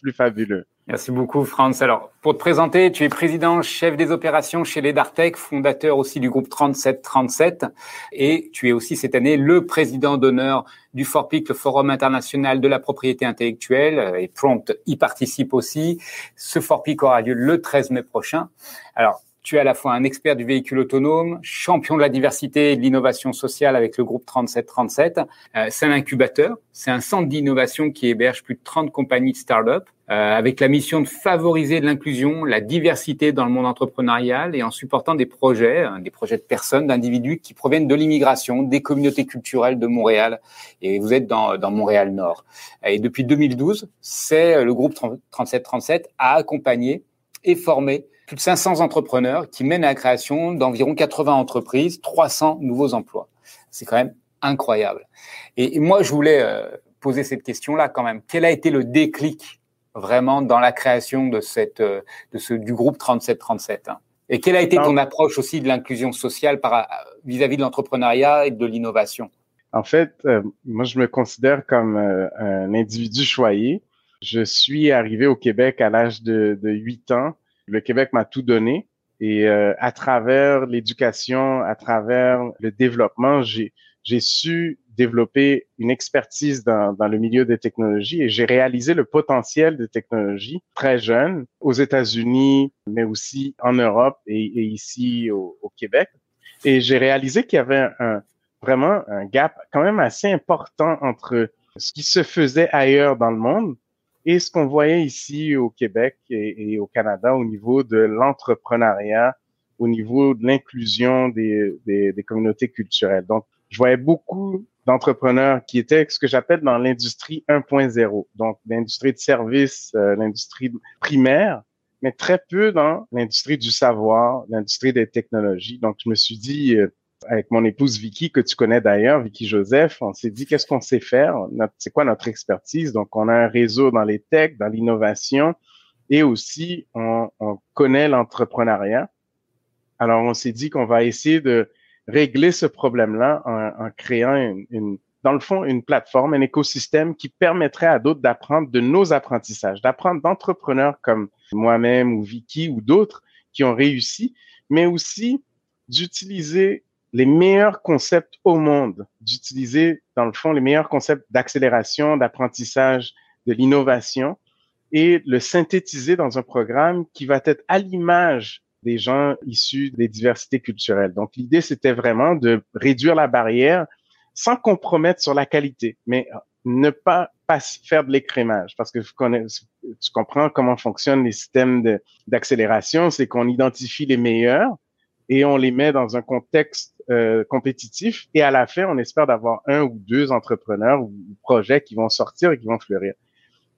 plus fabuleux. Merci beaucoup, Franz. Alors, pour te présenter, tu es président, chef des opérations chez les Dartec, fondateur aussi du groupe 3737, et tu es aussi cette année le président d'honneur du FORPIC, le Forum international de la propriété intellectuelle, et Prompt y participe aussi. Ce FORPIC aura lieu le 13 mai prochain. Alors, Tu es à la fois un expert du véhicule autonome, champion de la diversité et de l'innovation sociale avec le groupe 3737. Euh, c'est un incubateur, c'est un centre d'innovation qui héberge plus de 30 compagnies de start-up euh, avec la mission de favoriser l'inclusion, la diversité dans le monde entrepreneurial et en supportant des projets, hein, des projets de personnes, d'individus qui proviennent de l'immigration, des communautés culturelles de Montréal. Et vous êtes dans, dans Montréal Nord. Et depuis 2012, c'est le groupe 3737 a accompagné et formé plus de 500 entrepreneurs qui mènent à la création d'environ 80 entreprises, 300 nouveaux emplois. C'est quand même incroyable. Et, moi, je voulais euh, poser cette question-là quand même. Quel a été le déclic vraiment dans la création de cette, euh, de ce, du groupe 3737 hein? Et quelle a été ton approche aussi de l'inclusion sociale vis-à-vis de l'entrepreneuriat et de l'innovation? En fait, euh, moi, je me considère comme un individu choyé. Je suis arrivé au Québec à l'âge de, de 8 ans le Québec m'a tout donné et euh, à travers l'éducation, à travers le développement, j'ai su développer une expertise dans, dans le milieu des technologies et j'ai réalisé le potentiel des technologies très jeune aux États-Unis, mais aussi en Europe et, et ici au, au, Québec. Et j'ai réalisé qu'il y avait un, vraiment un gap quand même assez important entre ce qui se faisait ailleurs dans le monde et ce qu'on voyait ici au Québec et, au Canada au niveau de l'entrepreneuriat, au niveau de l'inclusion des, communautés culturelles. Donc, je voyais beaucoup d'entrepreneurs qui étaient ce que j'appelle dans l'industrie 1.0, donc l'industrie de services, euh, l'industrie primaire, mais très peu dans l'industrie du savoir, l'industrie des technologies. Donc, je me suis dit, euh, avec mon épouse Vicky, que tu connais d'ailleurs, Vicky Joseph, on s'est dit qu'est-ce qu'on sait faire, c'est quoi notre expertise? Donc, on a un réseau dans les techs, dans l'innovation, et aussi on, on connaît l'entrepreneuriat. Alors, on s'est dit qu'on va essayer de régler ce problème-là en, créant une, dans le fond, une plateforme, un écosystème qui permettrait à d'autres d'apprendre de nos apprentissages, d'apprendre d'entrepreneurs comme moi-même ou Vicky ou d'autres qui ont réussi, mais aussi d'utiliser les meilleurs concepts au monde, d'utiliser, dans le fond, les meilleurs concepts d'accélération, d'apprentissage, de l'innovation et le synthétiser dans un programme qui va être à l'image des gens issus des diversités culturelles. Donc, l'idée, c'était vraiment de réduire la barrière sans compromettre sur la qualité, mais ne pas, pas faire de l'écrémage parce que tu comprends comment fonctionnent les systèmes d'accélération, c'est qu'on identifie les meilleurs et on les met dans un contexte euh, compétitif et à la fin, on espère d'avoir un ou deux entrepreneurs ou projets qui vont sortir et qui vont fleurir.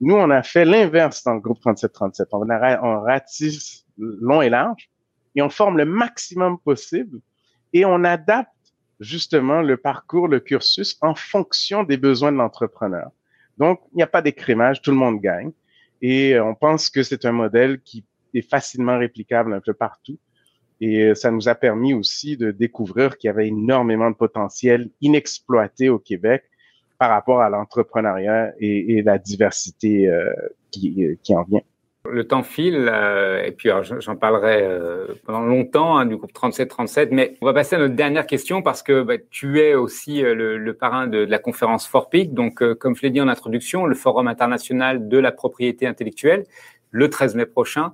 Nous, on a fait l'inverse dans le groupe 3737. On, on ratisse long et large et on forme le maximum possible et on adapte justement le parcours, le cursus en fonction des besoins de l'entrepreneur. Donc, il n'y a pas d'écrémage, tout le monde gagne. Et on pense que c'est un modèle qui est facilement réplicable un peu partout. Et euh, ça nous a permis aussi de découvrir qu'il y avait énormément de potentiel inexploité au Québec par rapport à l'entrepreneuriat et, la diversité euh, qui, euh, qui, en vient. Le temps file, et puis j'en parlerai pendant longtemps hein, du groupe 3737, mais on va passer à notre dernière question parce que bah, tu es aussi le, parrain de, de, la conférence FORPIC, donc comme je l'ai dit en introduction, le Forum international de la propriété intellectuelle, le 13 mai prochain.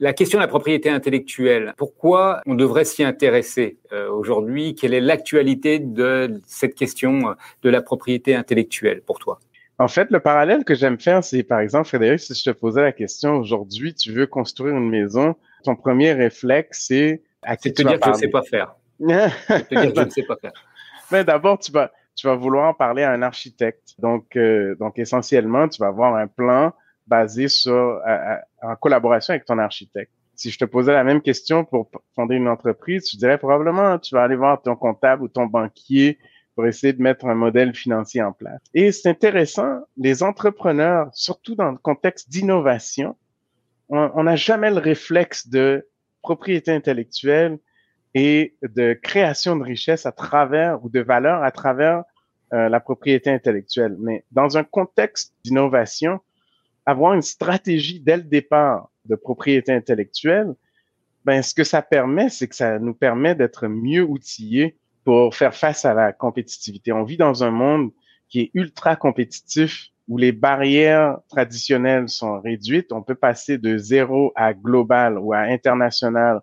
La question de la propriété intellectuelle, pourquoi on devrait s'y intéresser euh, aujourd'hui? Quelle est l'actualité de cette question euh, de la propriété intellectuelle pour toi? En fait, le parallèle que j'aime faire, c'est par exemple, Frédéric, si je te posais la question aujourd'hui, tu veux construire une maison, ton premier réflexe, c'est à qui te dire que je ne sais pas faire. te dire que je ne sais pas faire. Mais d'abord, tu vas, tu vas vouloir parler à un architecte. Donc, euh, donc essentiellement, tu vas avoir un plan basé sur en collaboration avec ton architecte. Si je te posais la même question pour fonder une entreprise, tu dirais probablement tu vas aller voir ton comptable ou ton banquier pour essayer de mettre un modèle financier en place. Et c'est intéressant, les entrepreneurs, surtout dans le contexte d'innovation, on n'a jamais le réflexe de propriété intellectuelle et de création de richesse à travers ou de valeur à travers euh, la propriété intellectuelle. Mais dans un contexte d'innovation, avoir une stratégie dès le départ de propriété intellectuelle, ben, ce que ça permet, c'est que ça nous permet d'être mieux outillés pour faire face à la compétitivité. On vit dans un monde qui est ultra compétitif, où les barrières traditionnelles sont réduites. On peut passer de zéro à global ou à international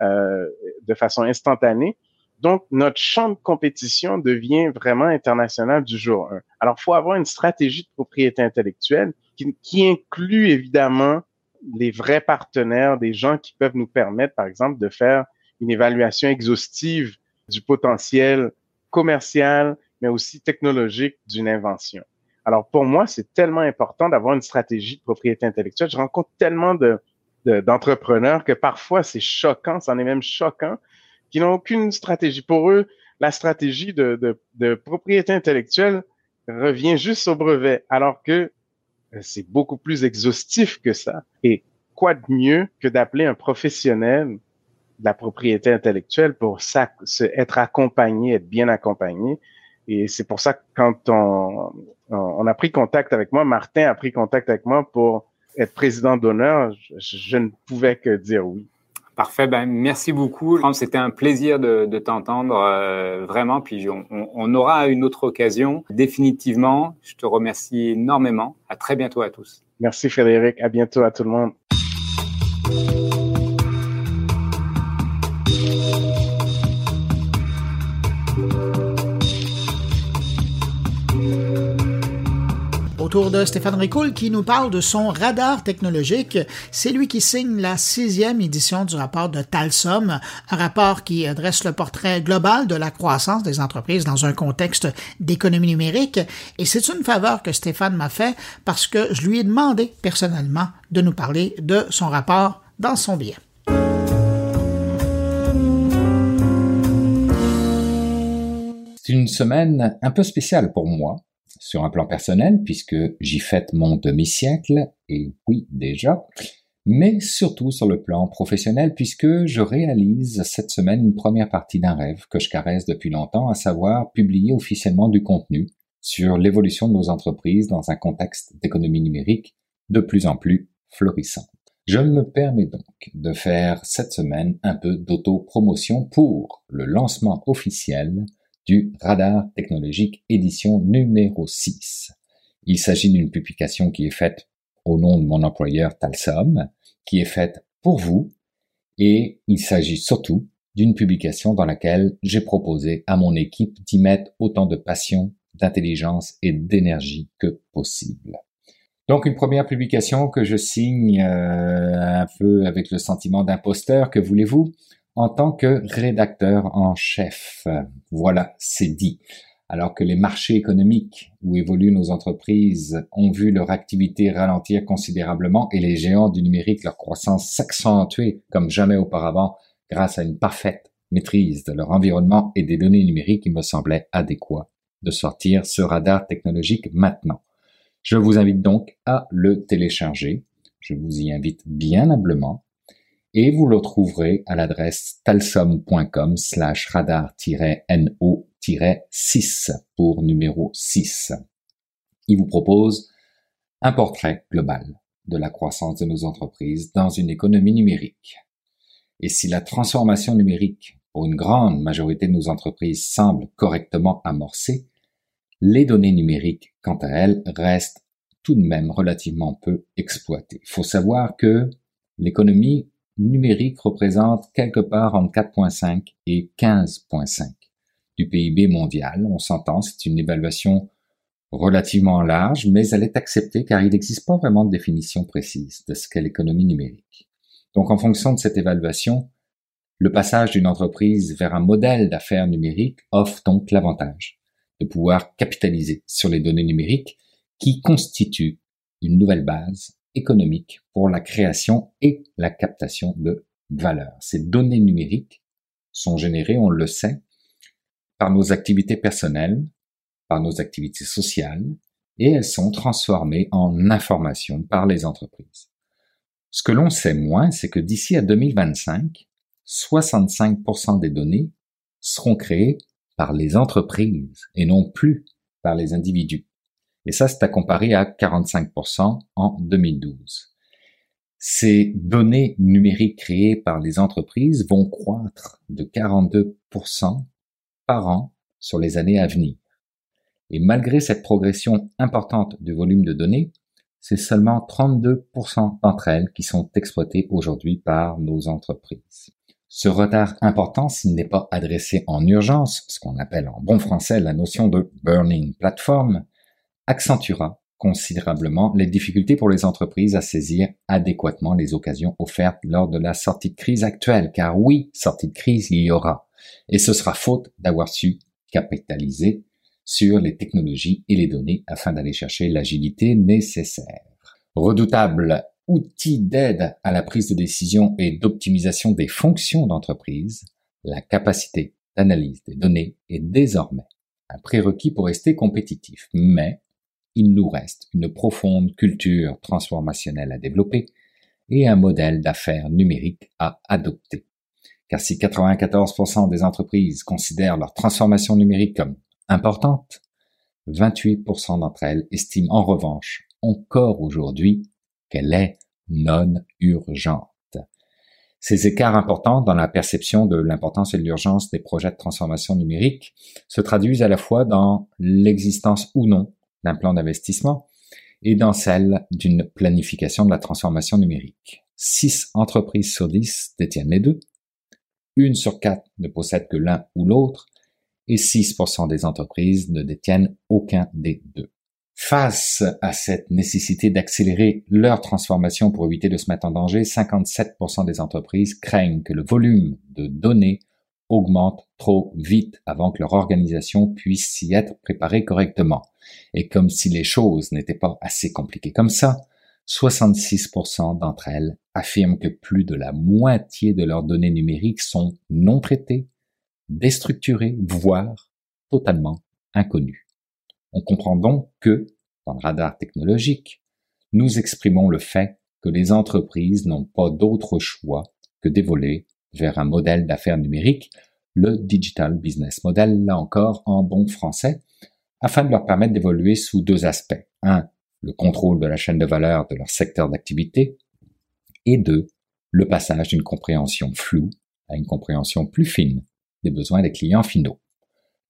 euh, de façon instantanée. Donc, notre champ de compétition devient vraiment international du jour 1. Alors, il faut avoir une stratégie de propriété intellectuelle qui, qui, inclut évidemment les vrais partenaires, des gens qui peuvent nous permettre, par exemple, de faire une évaluation exhaustive du potentiel commercial, mais aussi technologique d'une invention. Alors, pour moi, c'est tellement important d'avoir une stratégie de propriété intellectuelle. Je rencontre tellement de, d'entrepreneurs que parfois c'est choquant, c'en est même choquant, qui n'ont aucune stratégie. Pour eux, la stratégie de, propriété intellectuelle revient juste au brevet, alors que euh, c'est beaucoup plus exhaustif que ça. Et quoi de mieux que d'appeler un professionnel de la propriété intellectuelle pour ça, être accompagné, être bien accompagné. Et c'est pour ça que quand on, on a pris contact avec moi, Martin a pris contact avec moi pour être président d'honneur, je, ne pouvais que dire oui. Parfait, ben merci beaucoup. C'était un plaisir de, t'entendre euh, vraiment. Puis on, on, aura une autre occasion définitivement. Je te remercie énormément. À très bientôt à tous. Merci Frédéric. À bientôt à tout le monde. Autour de Stéphane Ricoul qui nous parle de son radar technologique. C'est lui qui signe la sixième édition du rapport de Talsom, un rapport qui dresse le portrait global de la croissance des entreprises dans un contexte d'économie numérique. Et c'est une faveur que Stéphane m'a fait parce que je lui ai demandé personnellement de nous parler de son rapport dans son billet. C'est une semaine un peu spéciale pour moi sur un plan personnel, puisque j'y fête mon demi-siècle, et oui déjà, mais surtout sur le plan professionnel, puisque je réalise cette semaine une première partie d'un rêve que je caresse depuis longtemps, à savoir publier officiellement du contenu sur l'évolution de nos entreprises dans un contexte d'économie numérique de plus en plus florissante. Je me permets donc de faire cette semaine un peu d'auto-promotion pour le lancement officiel du Radar technologique édition numéro 6. Il s'agit d'une publication qui est faite au nom de mon employeur Talsom, qui est faite pour vous, et il s'agit surtout d'une publication dans laquelle j'ai proposé à mon équipe d'y mettre autant de passion, d'intelligence et d'énergie que possible. Donc une première publication que je signe euh, un peu avec le sentiment d'imposteur, que voulez-vous? En tant que rédacteur en chef. Voilà, c'est dit. Alors que les marchés économiques où évoluent nos entreprises ont vu leur activité ralentir considérablement et les géants du numérique leur croissance s'accentuer comme jamais auparavant grâce à une parfaite maîtrise de leur environnement et des données numériques, il me semblait adéquat de sortir ce radar technologique maintenant. Je vous invite donc à le télécharger. Je vous y invite bien humblement et vous le trouverez à l'adresse talsom.com slash radar-no-6 pour numéro 6. Il vous propose un portrait global de la croissance de nos entreprises dans une économie numérique. Et si la transformation numérique pour une grande majorité de nos entreprises semble correctement amorcée, les données numériques, quant à elles, restent tout de même relativement peu exploitées. Il faut savoir que l'économie numérique représente quelque part entre 4,5 et 15,5 du PIB mondial. On s'entend, c'est une évaluation relativement large, mais elle est acceptée car il n'existe pas vraiment de définition précise de ce qu'est l'économie numérique. Donc en fonction de cette évaluation, le passage d'une entreprise vers un modèle d'affaires numérique offre donc l'avantage de pouvoir capitaliser sur les données numériques qui constituent une nouvelle base économique pour la création et la captation de valeur. Ces données numériques sont générées, on le sait, par nos activités personnelles, par nos activités sociales, et elles sont transformées en informations par les entreprises. Ce que l'on sait moins, c'est que d'ici à 2025, 65% des données seront créées par les entreprises et non plus par les individus. Et ça, c'est à comparer à 45% en 2012. Ces données numériques créées par les entreprises vont croître de 42% par an sur les années à venir. Et malgré cette progression importante du volume de données, c'est seulement 32% d'entre elles qui sont exploitées aujourd'hui par nos entreprises. Ce retard important, s'il n'est pas adressé en urgence, ce qu'on appelle en bon français la notion de burning platform, accentuera considérablement les difficultés pour les entreprises à saisir adéquatement les occasions offertes lors de la sortie de crise actuelle, car oui, sortie de crise, il y aura. Et ce sera faute d'avoir su capitaliser sur les technologies et les données afin d'aller chercher l'agilité nécessaire. Redoutable outil d'aide à la prise de décision et d'optimisation des fonctions d'entreprise, la capacité d'analyse des données est désormais un prérequis pour rester compétitif. Mais il nous reste une profonde culture transformationnelle à développer et un modèle d'affaires numérique à adopter. Car si 94% des entreprises considèrent leur transformation numérique comme importante, 28% d'entre elles estiment en revanche encore aujourd'hui qu'elle est non urgente. Ces écarts importants dans la perception de l'importance et de l'urgence des projets de transformation numérique se traduisent à la fois dans l'existence ou non d'un plan d'investissement et dans celle d'une planification de la transformation numérique. Six entreprises sur dix détiennent les deux, une sur quatre ne possède que l'un ou l'autre, et 6% des entreprises ne détiennent aucun des deux. Face à cette nécessité d'accélérer leur transformation pour éviter de se mettre en danger, 57% des entreprises craignent que le volume de données augmente trop vite avant que leur organisation puisse s'y être préparée correctement. Et comme si les choses n'étaient pas assez compliquées comme ça, 66% d'entre elles affirment que plus de la moitié de leurs données numériques sont non traitées, déstructurées, voire totalement inconnues. On comprend donc que, dans le radar technologique, nous exprimons le fait que les entreprises n'ont pas d'autre choix que d'évoluer vers un modèle d'affaires numérique, le Digital Business Model, là encore en bon français, afin de leur permettre d'évoluer sous deux aspects. Un, le contrôle de la chaîne de valeur de leur secteur d'activité, et deux, le passage d'une compréhension floue à une compréhension plus fine des besoins des clients finaux.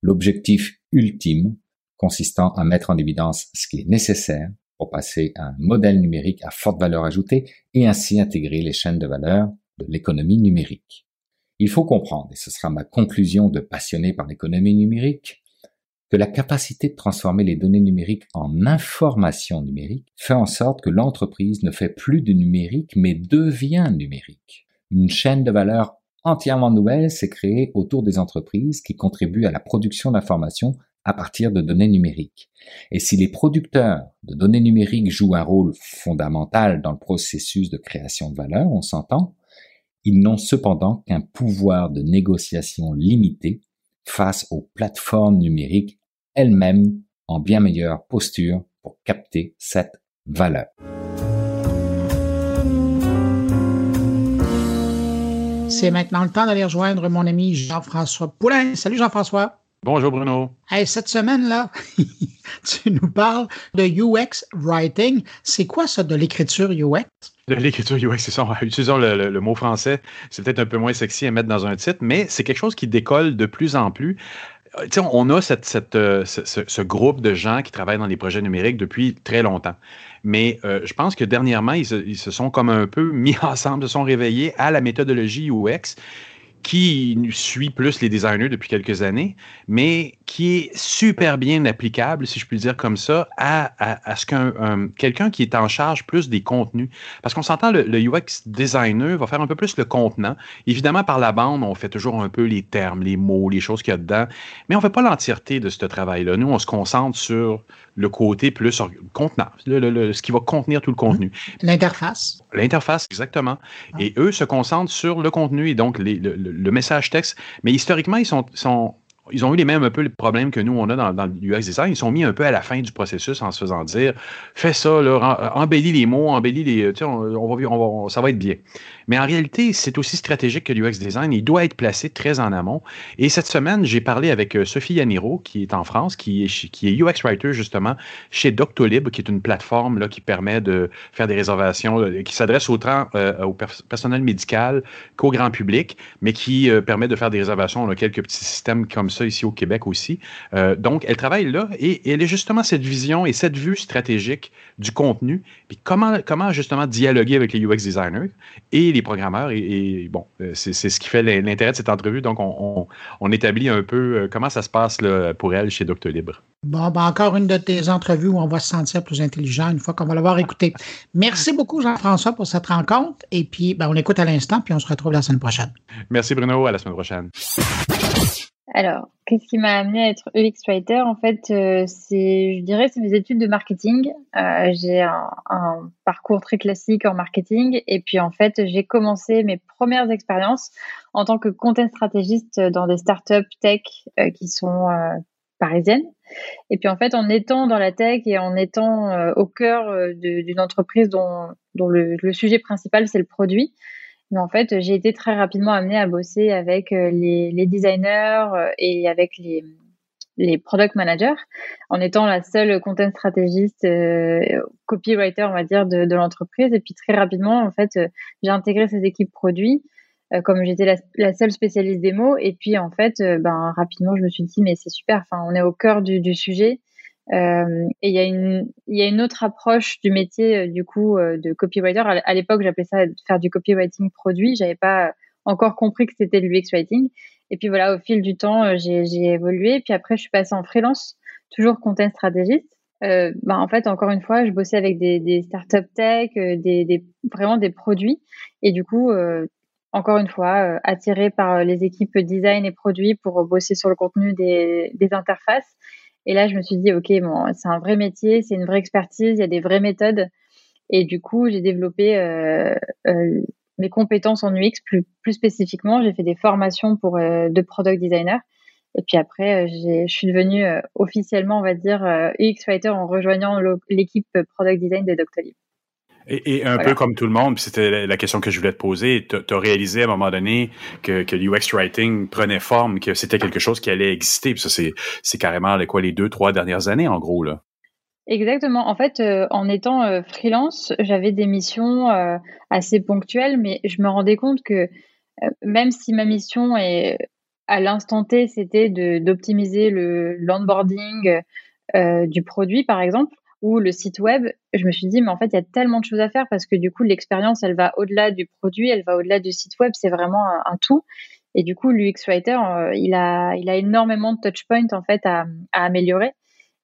L'objectif ultime consistant à mettre en évidence ce qui est nécessaire pour passer à un modèle numérique à forte valeur ajoutée et ainsi intégrer les chaînes de valeur l'économie numérique. Il faut comprendre, et ce sera ma conclusion de passionné par l'économie numérique, que la capacité de transformer les données numériques en information numérique fait en sorte que l'entreprise ne fait plus de numérique mais devient numérique. Une chaîne de valeur entièrement nouvelle s'est créée autour des entreprises qui contribuent à la production d'informations à partir de données numériques. Et si les producteurs de données numériques jouent un rôle fondamental dans le processus de création de valeur, on s'entend, ils n'ont cependant qu'un pouvoir de négociation limité face aux plateformes numériques elles-mêmes en bien meilleure posture pour capter cette valeur. C'est maintenant le temps d'aller rejoindre mon ami Jean-François Poulain. Salut Jean-François. Bonjour Bruno. Hey, cette semaine-là, tu nous parles de UX Writing. C'est quoi ça de l'écriture UX? De l'écriture UX, c'est ça. Utilisons le, mot français. C'est peut-être un peu moins sexy à mettre dans un titre, mais c'est quelque chose qui décolle de plus en plus. Euh, on a cette, euh, ce, ce, groupe de gens qui travaillent dans les projets numériques depuis très longtemps. Mais euh, je pense que dernièrement, ils se, ils se, sont comme un peu mis ensemble, se sont réveillés à la méthodologie UX qui suit plus les designers depuis quelques années, mais qui est super bien applicable, si je puis dire comme ça, à, à, ce qu'un quelqu'un qui est en charge plus des contenus. Parce qu'on s'entend, le, UX designer va faire un peu plus le contenant. Évidemment, par la bande, on fait toujours un peu les termes, les mots, les choses qu'il y a dedans, mais on ne fait pas l'entièreté de ce travail-là. Nous, on se concentre sur le côté plus contenant, ce qui va contenir tout le contenu. L'interface. L'interface, exactement. Ah. Et eux se concentrent sur le contenu et donc le, le, message texte. Mais historiquement, ils sont, sont ils ont eu les mêmes un peu les problèmes que nous, on a dans, dans l'UX design. Ils sont mis un peu à la fin du processus en se faisant dire fais ça, là, embellis les mots, embellis les. On, va, on va, ça va être bien. Mais en réalité, c'est aussi stratégique que l'UX design. Il doit être placé très en amont. Et cette semaine, j'ai parlé avec euh, Sophie Yaniro, qui est en France, qui est, UX writer justement chez Doctolib, qui est une plateforme là, qui permet de faire des réservations, qui s'adresse autant euh, au personnel médical qu'au grand public, mais qui euh, permet de faire des réservations. On a quelques petits systèmes comme ça ici au Québec aussi. Euh, donc, elle travaille là et, elle est justement cette vision et cette vue stratégique du contenu, puis comment, comment justement dialoguer avec les UX designers et les programmeurs. Et, bon, euh, c'est ce qui fait l'intérêt de cette entrevue. Donc, on, on, établit un peu comment ça se passe là, pour elle chez Doctolib. Bon, ben encore une de tes entrevues où on va se sentir plus intelligent une fois qu'on va l'avoir écouté. Merci beaucoup, Jean-François, pour cette rencontre. Et puis, ben, on écoute à l'instant, puis on se retrouve la semaine prochaine. Merci, Bruno. À la semaine prochaine. Alors, qu'est-ce qui m'a amené à être UX Writer En fait, euh, c'est, je dirais, c'est mes études de marketing. Euh, j'ai un, parcours très classique en marketing. Et puis, en fait, j'ai commencé mes premières expériences en tant que content stratégiste dans des startups tech euh, qui sont parisienne. Et puis en fait, en étant dans la tech et en étant au cœur d'une entreprise dont le, sujet principal c'est le produit, mais en fait, j'ai été très rapidement amenée à bosser avec euh, les, les designers et avec les, les product managers, en étant la seule content stratégiste, copywriter, on va dire, de, l'entreprise. Et puis très rapidement, en fait, j'ai intégré ces équipes produits euh, comme j'étais la, seule spécialiste des mots. Et puis en fait, euh, ben rapidement, je me suis dit mais c'est super. Enfin, on est au cœur du, du sujet. Euh, et il y a une autre approche du métier du coup de copywriter. À l'époque, j'appelais ça faire du copywriting produit. J'avais pas encore compris que c'était l'UX writing. Et puis voilà, au fil du temps, j'ai évolué. Puis après, je suis passée en freelance, toujours content stratégiste. Euh, bah, en fait, encore une fois, je bossais avec des, des startup tech, vraiment des produits. Et du coup, euh, encore une fois, euh, attiré par euh, les équipes design et produits pour bosser sur le contenu des, interfaces. Et là, je me suis dit, OK, bon, c'est un vrai métier, c'est une vraie expertise, il y a des vraies méthodes. Et du coup, j'ai développé euh, mes compétences en UX plus, plus spécifiquement. J'ai fait des formations pour de product designer. Et puis après, je suis devenue officiellement, on va dire, UX writer en rejoignant l'équipe product design de Doctolib. Et, un peu comme tout le monde, c'était la question que je voulais te poser, tu as réalisé à un moment donné que, que l'UX Writing prenait forme, que c'était quelque chose qui allait exister. Puis ça, c'est carrément les, quoi, les deux, trois dernières années, en gros. là. Exactement. En fait, euh, en étant euh, freelance, j'avais des missions euh, assez ponctuelles, mais je me rendais compte que même si ma mission est à l'instant T, c'était d'optimiser l'onboarding du produit, par exemple, ou le site web, je me suis dit, mais en fait, il y a tellement de choses à faire parce que du coup, l'expérience, elle va au-delà du produit, elle va au-delà du site web, c'est vraiment un, tout. Et du coup, l'UX Writer, euh, il, a, il a énormément de touchpoints en fait à, à améliorer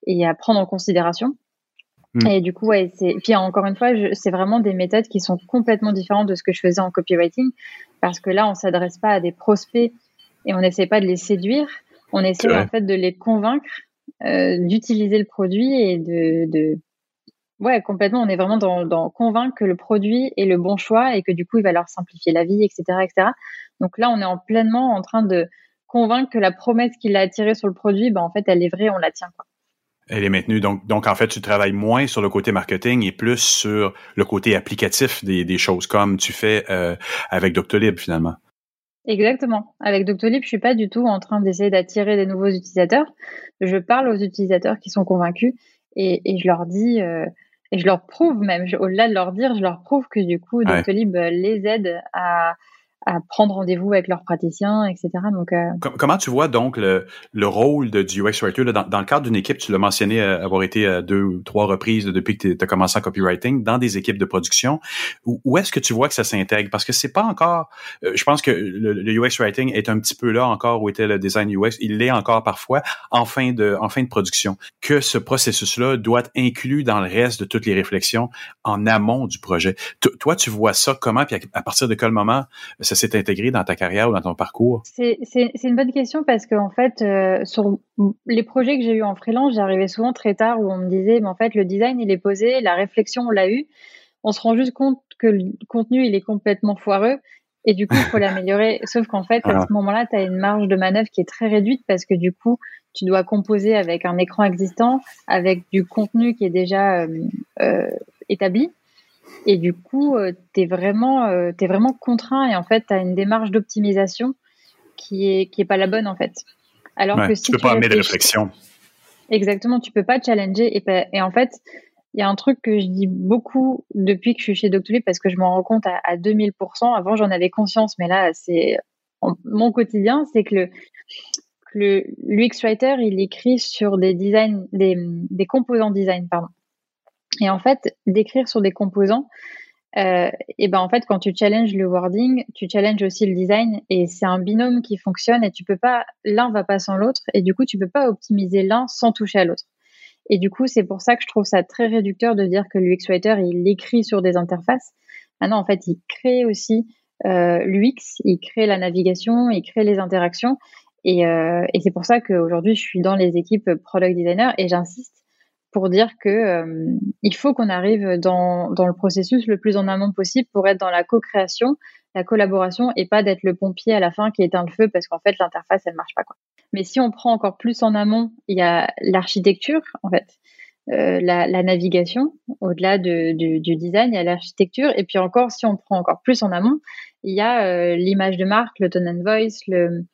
et à prendre en considération. Mm. Et du coup, ouais, c'est. Puis encore une fois, c'est vraiment des méthodes qui sont complètement différentes de ce que je faisais en copywriting, parce que là, on s'adresse pas à des prospects et on n'essaie pas de les séduire, on essaie en fait de les convaincre euh, d'utiliser le produit et de, ouais complètement on est vraiment dans, que le produit est le bon choix et que du coup il va leur simplifier la vie etc etc donc là on est en pleinement en train de convaincre que la promesse qu'il a attirée sur le produit ben en fait elle est vraie on la tient quoi elle est maintenue. Donc, donc, en fait, tu travailles moins sur le côté marketing et plus sur le côté applicatif des, des choses, comme tu fais euh, avec Doctolib, finalement. Exactement. Avec Doctolib, je suis pas du tout en train d'essayer d'attirer des nouveaux utilisateurs. Je parle aux utilisateurs qui sont convaincus et, et je leur dis euh, et je leur prouve même, au-delà de leur dire, je leur prouve que du coup Doctolib euh, les aide à, à prendre rendez-vous avec leurs praticiens, etc. Donc, euh... comment tu vois donc le, le rôle de, du UX writer dans, dans, le cadre d'une équipe Tu l'as mentionné euh, avoir été à deux ou trois reprises depuis que tu as commencé en copywriting dans des équipes de production. Où, où est-ce que tu vois que ça s'intègre? Parce que c'est pas encore. Euh, je pense que le, le, UX writing est un petit peu là encore où était le design UX. Il l'est encore parfois en fin de en fin de production. Que ce processus-là doit être inclus dans le reste de toutes les réflexions en amont du projet. toi, tu vois ça comment? Puis à, partir de quel moment ça s'est intégré dans ta carrière ou dans ton parcours? C'est une bonne question parce qu'en fait, euh, sur les projets que j'ai eu en freelance, j'arrivais souvent très tard où on me disait, mais en fait, le design, il est posé, la réflexion, on l'a eu. On se rend juste compte que le contenu, il est complètement foireux. Et du coup, il faut l'améliorer. Sauf qu'en fait, à ce moment-là, tu as une marge de manœuvre qui est très réduite parce que du coup, tu dois composer avec un écran existant, avec du contenu qui est déjà euh, euh, établi. Et du coup, euh, tu es, vraiment, euh, es vraiment contraint et en fait, tu as une démarche d'optimisation qui est, qui est pas la bonne en fait. Alors que si tu peux pas amener de réflexion. Exactement, tu peux pas challenger. Et, et en fait, il y a un truc que je dis beaucoup depuis que je suis chez Doctolib parce que je m'en rends compte à, à 2000%. Avant, j'en avais conscience, mais là, c'est mon quotidien, c'est que le, le l'UX Writer, il écrit sur des designs, des, des composants design, pardon. Et en fait, d'écrire sur des composants, euh, et ben en fait, quand tu challenges le wording, tu challenges aussi le design, et c'est un binôme qui fonctionne, et tu peux pas, l'un va pas sans l'autre, et du coup, tu peux pas optimiser l'un sans toucher à l'autre. Et du coup, c'est pour ça que je trouve ça très réducteur de dire que l'UX Writer, il écrit sur des interfaces. Maintenant, en fait, il crée aussi euh, l'UX, il crée la navigation, il crée les interactions. Et, euh, et c'est pour ça qu'aujourd'hui, je suis dans les équipes product designer et j'insiste pour dire que euh, il faut qu'on arrive dans, dans le processus le plus en amont possible pour être dans la co-création, la collaboration et pas d'être le pompier à la fin qui éteint le feu parce qu'en fait l'interface elle marche pas quoi. Mais si on prend encore plus en amont, il y a l'architecture en fait. Euh, la, navigation, au-delà de, du, design, il y a l'architecture. Et puis encore, si on prend encore plus en amont, il y a euh, l'image de marque, le tone and voice, le,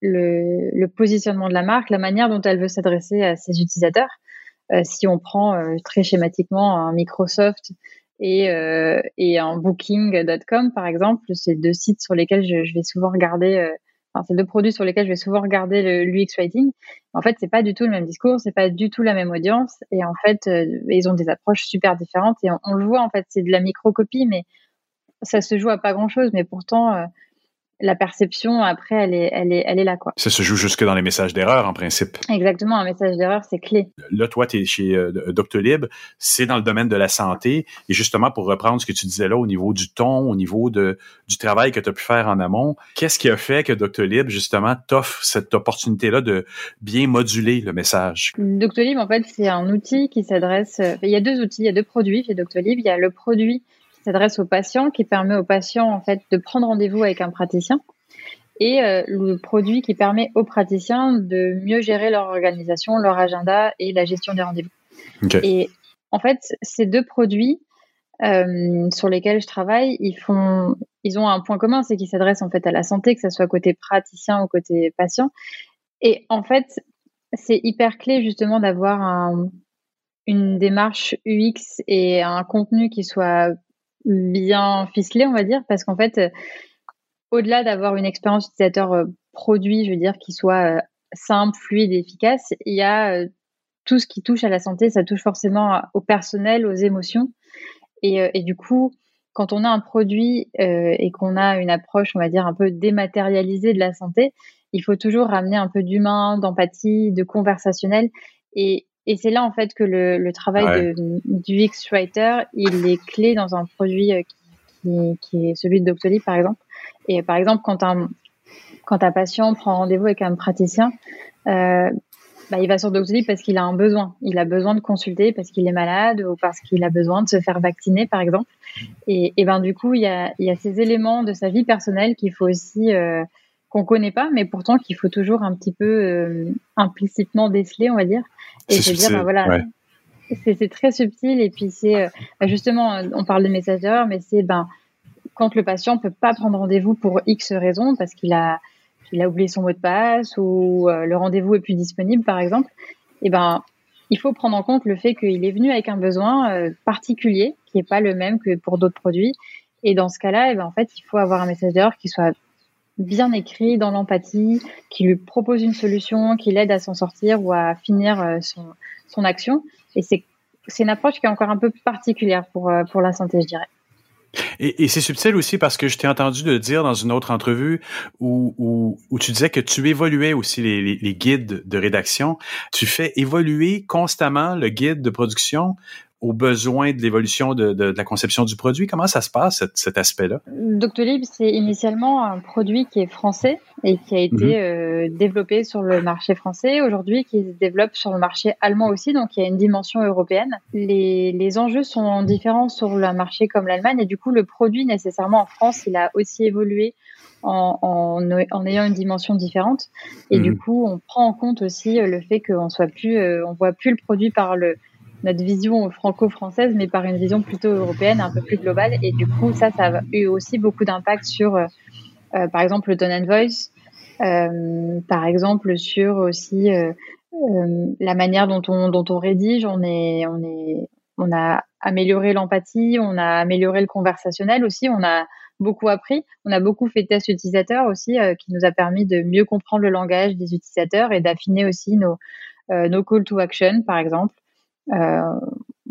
le, positionnement de la marque, la manière dont elle veut s'adresser à ses utilisateurs. Euh, si on prend euh, très schématiquement un Microsoft et, euh, et un Booking.com, par exemple, c'est deux sites sur lesquels je, vais souvent regarder Enfin, c'est deux produits sur lesquels je vais souvent regarder l'UX writing. En fait, c'est pas du tout le même discours, c'est pas du tout la même audience, et en fait, ils ont des approches super différentes. Et on, on le voit, en fait, c'est de la microcopie, mais ça se joue à pas grand chose. Mais pourtant, la perception après elle est elle est elle est là quoi. Ça se joue jusque dans les messages d'erreur en principe. Exactement, un message d'erreur c'est clé. Là toi tu es chez euh, Doctolib, c'est dans le domaine de la santé et justement pour reprendre ce que tu disais là au niveau du ton, au niveau de du travail que tu as pu faire en amont, qu'est-ce qui a fait que Doctolib justement t'offre cette opportunité là de bien moduler le message? Doctolib en fait, c'est un outil qui s'adresse euh, il y a deux outils, il y a deux produits chez Doctolib, il y a le produit s'adresse aux patients, qui permet aux patients en fait de prendre rendez-vous avec un praticien, et euh, le produit qui permet aux praticiens de mieux gérer leur organisation, leur agenda et la gestion des rendez-vous. Et en fait, ces deux produits euh, sur lesquels je travaille, ils font, ils ont un point commun, c'est qu'ils s'adressent en fait à la santé, que ce soit côté praticien ou côté patient. Et en fait, c'est hyper clé justement d'avoir un, une démarche UX et un contenu qui soit bien ficelé, on va dire, parce qu'en fait, euh, au-delà d'avoir une expérience utilisateur euh, produit, je veux dire, qui soit euh, simple, fluide et efficace, il y a tout ce qui touche à la santé, ça touche forcément au personnel, aux émotions. Et, du coup, quand on a un produit et qu'on a une approche, on va dire, un peu dématérialisée de la santé, il faut toujours ramener un peu d'humain, d'empathie, de conversationnel. Et, et c'est là en fait que le, le travail de, du X-Writer, il est clé dans un produit euh, qui, qui est celui de Doctolib par exemple. Et par exemple, quand un, quand un patient prend rendez-vous avec un praticien, euh, bah, il va sur Doctolib parce qu'il a un besoin. Il a besoin de consulter parce qu'il est malade ou parce qu'il a besoin de se faire vacciner, par exemple. Et, et ben du coup, il y a, il y a ces éléments de sa vie personnelle qu'il faut aussi euh, qu'on connaît pas, mais pourtant qu'il faut toujours un petit peu euh, implicitement déceler, on va dire. Et se dire, bah, voilà, c'est très subtil. Et puis c'est euh, bah, justement, on parle de message d'erreur, mais c'est ben quand le patient peut pas prendre rendez-vous pour X raisons parce qu'il a il a oublié son mot de passe ou euh, le rendez-vous est plus disponible, par exemple. Et ben il faut prendre en compte le fait qu'il est venu avec un besoin particulier qui est pas le même que pour d'autres produits. Et dans ce cas-là, et ben, en fait, il faut avoir un message d'erreur qui soit bien écrit, dans l'empathie, qui lui propose une solution, qui l'aide à s'en sortir ou à finir euh, son, action. Et c'est une approche qui est encore un peu particulière pour, euh, pour la santé, je dirais. Et, c'est subtil aussi parce que je t'ai entendu de dire dans une autre entrevue où, où, tu disais que tu évoluais aussi les, guides de rédaction. Tu fais évoluer constamment le guide de production aux besoins de l'évolution de, de, de, la conception du produit? Comment ça se passe, cet, cet aspect-là? Doctolib, c'est initialement un produit qui est français et qui a été mm -hmm. euh, développé sur le marché français, aujourd'hui qui se développe sur le marché allemand aussi, donc il y a une dimension européenne. Les, les enjeux sont différents sur un marché comme l'Allemagne et du coup, le produit nécessairement en France, il a aussi évolué en, en, en, ayant une dimension différente. Et mmh. du coup, on prend en compte aussi le fait qu'on soit plus, euh, on voit plus le produit par le, notre vision franco-française, mais par une vision plutôt européenne, un peu plus globale. Et du coup, ça, ça a eu aussi beaucoup d'impact sur, euh, euh, par exemple, le tone and voice, euh, par exemple, sur aussi la manière dont on, rédige. On a amélioré l'empathie, on a amélioré le conversationnel aussi, on a beaucoup appris. On a beaucoup fait de tests utilisateurs aussi, qui nous a permis de mieux comprendre le langage des utilisateurs et d'affiner aussi nos, nos call to action, par exemple. Euh,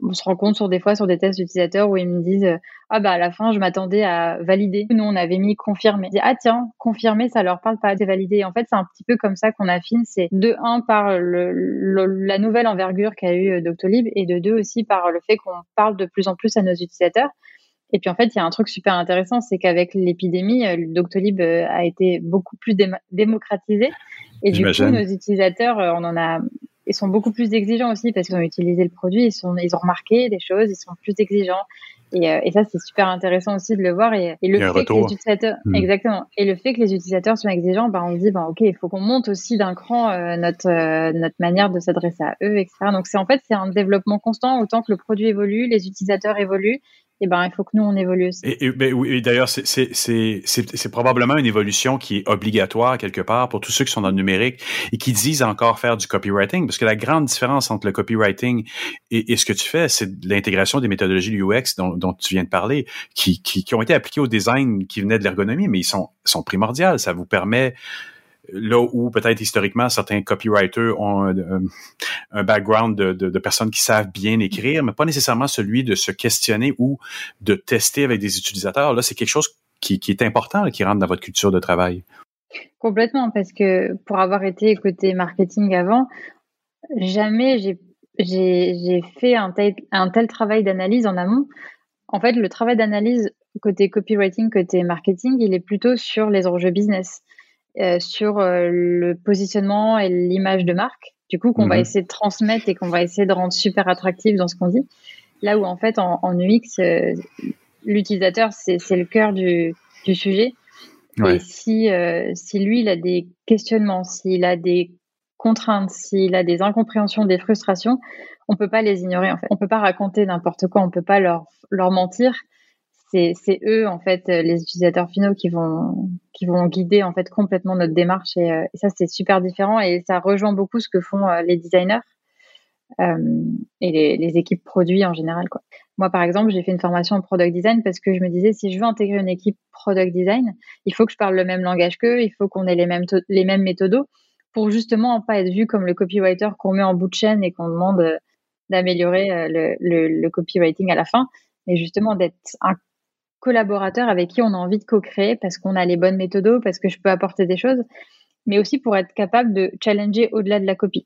on se rend compte sur des fois sur des tests d'utilisateurs où ils me disent ah bah à la fin je m'attendais à valider. Nous on avait mis confirmer. Ah tiens confirmer ça leur parle pas de valider en fait c'est un petit peu comme ça qu'on affine. C'est de un par le, la nouvelle envergure qu'a eu Doctolib et de deux aussi par le fait qu'on parle de plus en plus à nos utilisateurs. Et puis en fait il y a un truc super intéressant c'est qu'avec l'épidémie Doctolib a été beaucoup plus démocratisé. Et du coup nos utilisateurs on en a ils sont beaucoup plus exigeants aussi parce qu'ils ont utilisé le produit, ils, sont, ils ont remarqué des choses, ils sont plus exigeants. Et, euh, et ça, c'est super intéressant aussi de le voir. Et, et le fait que les utilisateurs, hmm. exactement. Et le fait que les utilisateurs soient exigeants, bah, on se dit, bah, ok, il faut qu'on monte aussi d'un cran euh, notre euh, notre manière de s'adresser à eux, etc. Donc c'est en fait c'est un développement constant. Autant que le produit évolue, les utilisateurs évoluent, eh ben, il faut que nous, on évolue. Et, ben, oui, d'ailleurs, c'est probablement une évolution qui est obligatoire quelque part pour tous ceux qui sont dans le numérique et qui disent encore faire du copywriting, parce que la grande différence entre le copywriting et, ce que tu fais, c'est l'intégration des méthodologies UX dont, dont, tu viens de parler, qui, ont été appliquées au design qui venait de l'ergonomie, mais ils sont, sont primordiales. Ça vous permet là où peut-être historiquement certains copywriters ont un, background de, personnes qui savent bien écrire, mais pas nécessairement celui de se questionner ou de tester avec des utilisateurs. Là, c'est quelque chose qui, est important, qui rentre dans votre culture de travail. Complètement, parce que pour avoir été côté marketing avant, jamais j'ai fait un tel travail d'analyse en amont. En fait, le travail d'analyse côté copywriting, côté marketing, il est plutôt sur les enjeux business. Euh, sur euh, le positionnement et l'image de marque, du coup, qu'on va mhm. essayer de transmettre et qu'on va essayer de rendre super attractif dans ce qu'on dit. Là où, en fait, en, UX, euh, l'utilisateur, c'est le cœur du, du sujet. Et si, si lui, il a des questionnements, s'il a des contraintes, s'il a des incompréhensions, des frustrations, on peut pas les ignorer en fait. On peut pas raconter n'importe quoi, on peut pas leur, leur mentir c'est eux en fait euh, les utilisateurs finaux qui vont qui vont guider en fait complètement notre démarche et, euh, ça c'est super différent et ça rejoint beaucoup ce que font euh, les designers et les, équipes produits en général quoi. Moi par exemple j'ai fait une formation en product design parce que je me disais si je veux intégrer une équipe product design il faut que je parle le même langage qu'eux il faut qu'on ait les mêmes les mêmes méthodos pour justement pas être vu comme le copywriter qu'on met en bout de chaîne et qu'on demande d'améliorer le, le, le copywriting à la fin mais justement d'être un collaborateurs avec qui on a envie de co-créer parce qu'on a les bonnes méthodos, parce que je peux apporter des choses, mais aussi pour être capable de challenger au-delà de la copie.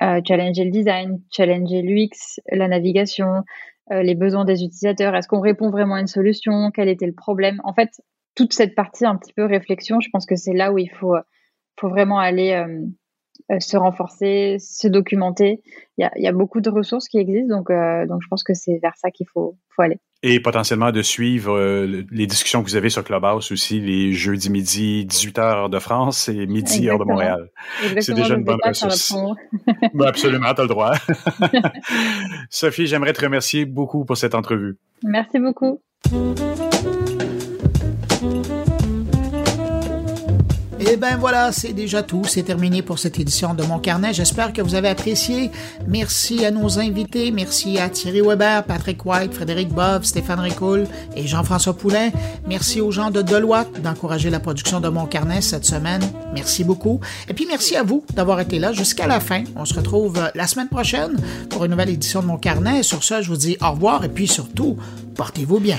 Euh, challenger le design, challenger l'UX, la navigation, euh, les besoins des utilisateurs. Est-ce qu'on répond vraiment à une solution? Quel était le problème? En fait, toute cette partie un petit peu réflexion, je pense que c'est là où il faut, faut vraiment aller euh, se renforcer, se documenter. Il y a, beaucoup de ressources qui existent, donc, donc je pense que c'est vers ça qu'il faut, faut aller et potentiellement de suivre euh, les discussions que vous avez sur Clubhouse aussi les jeudis midi 18h heure de France et midi heure de Montréal. C'est déjà une bonne ressource. ben absolument, tu as le droit. Sophie, j'aimerais te remercier beaucoup pour cette entrevue. Merci beaucoup. Et ben voilà, c'est déjà tout. C'est terminé pour cette édition de Mon Carnet. J'espère que vous avez apprécié. Merci à nos invités. Merci à Thierry Weber, Patrick White, Frédéric Bove, Stéphane Ricoul et Jean-François Poulain. Merci aux gens de Deloitte d'encourager la production de Mon Carnet cette semaine. Merci beaucoup. Et puis merci à vous d'avoir été là jusqu'à la fin. On se retrouve la semaine prochaine pour une nouvelle édition de Mon Carnet. Sur ce, je vous dis au revoir et puis surtout, portez-vous bien.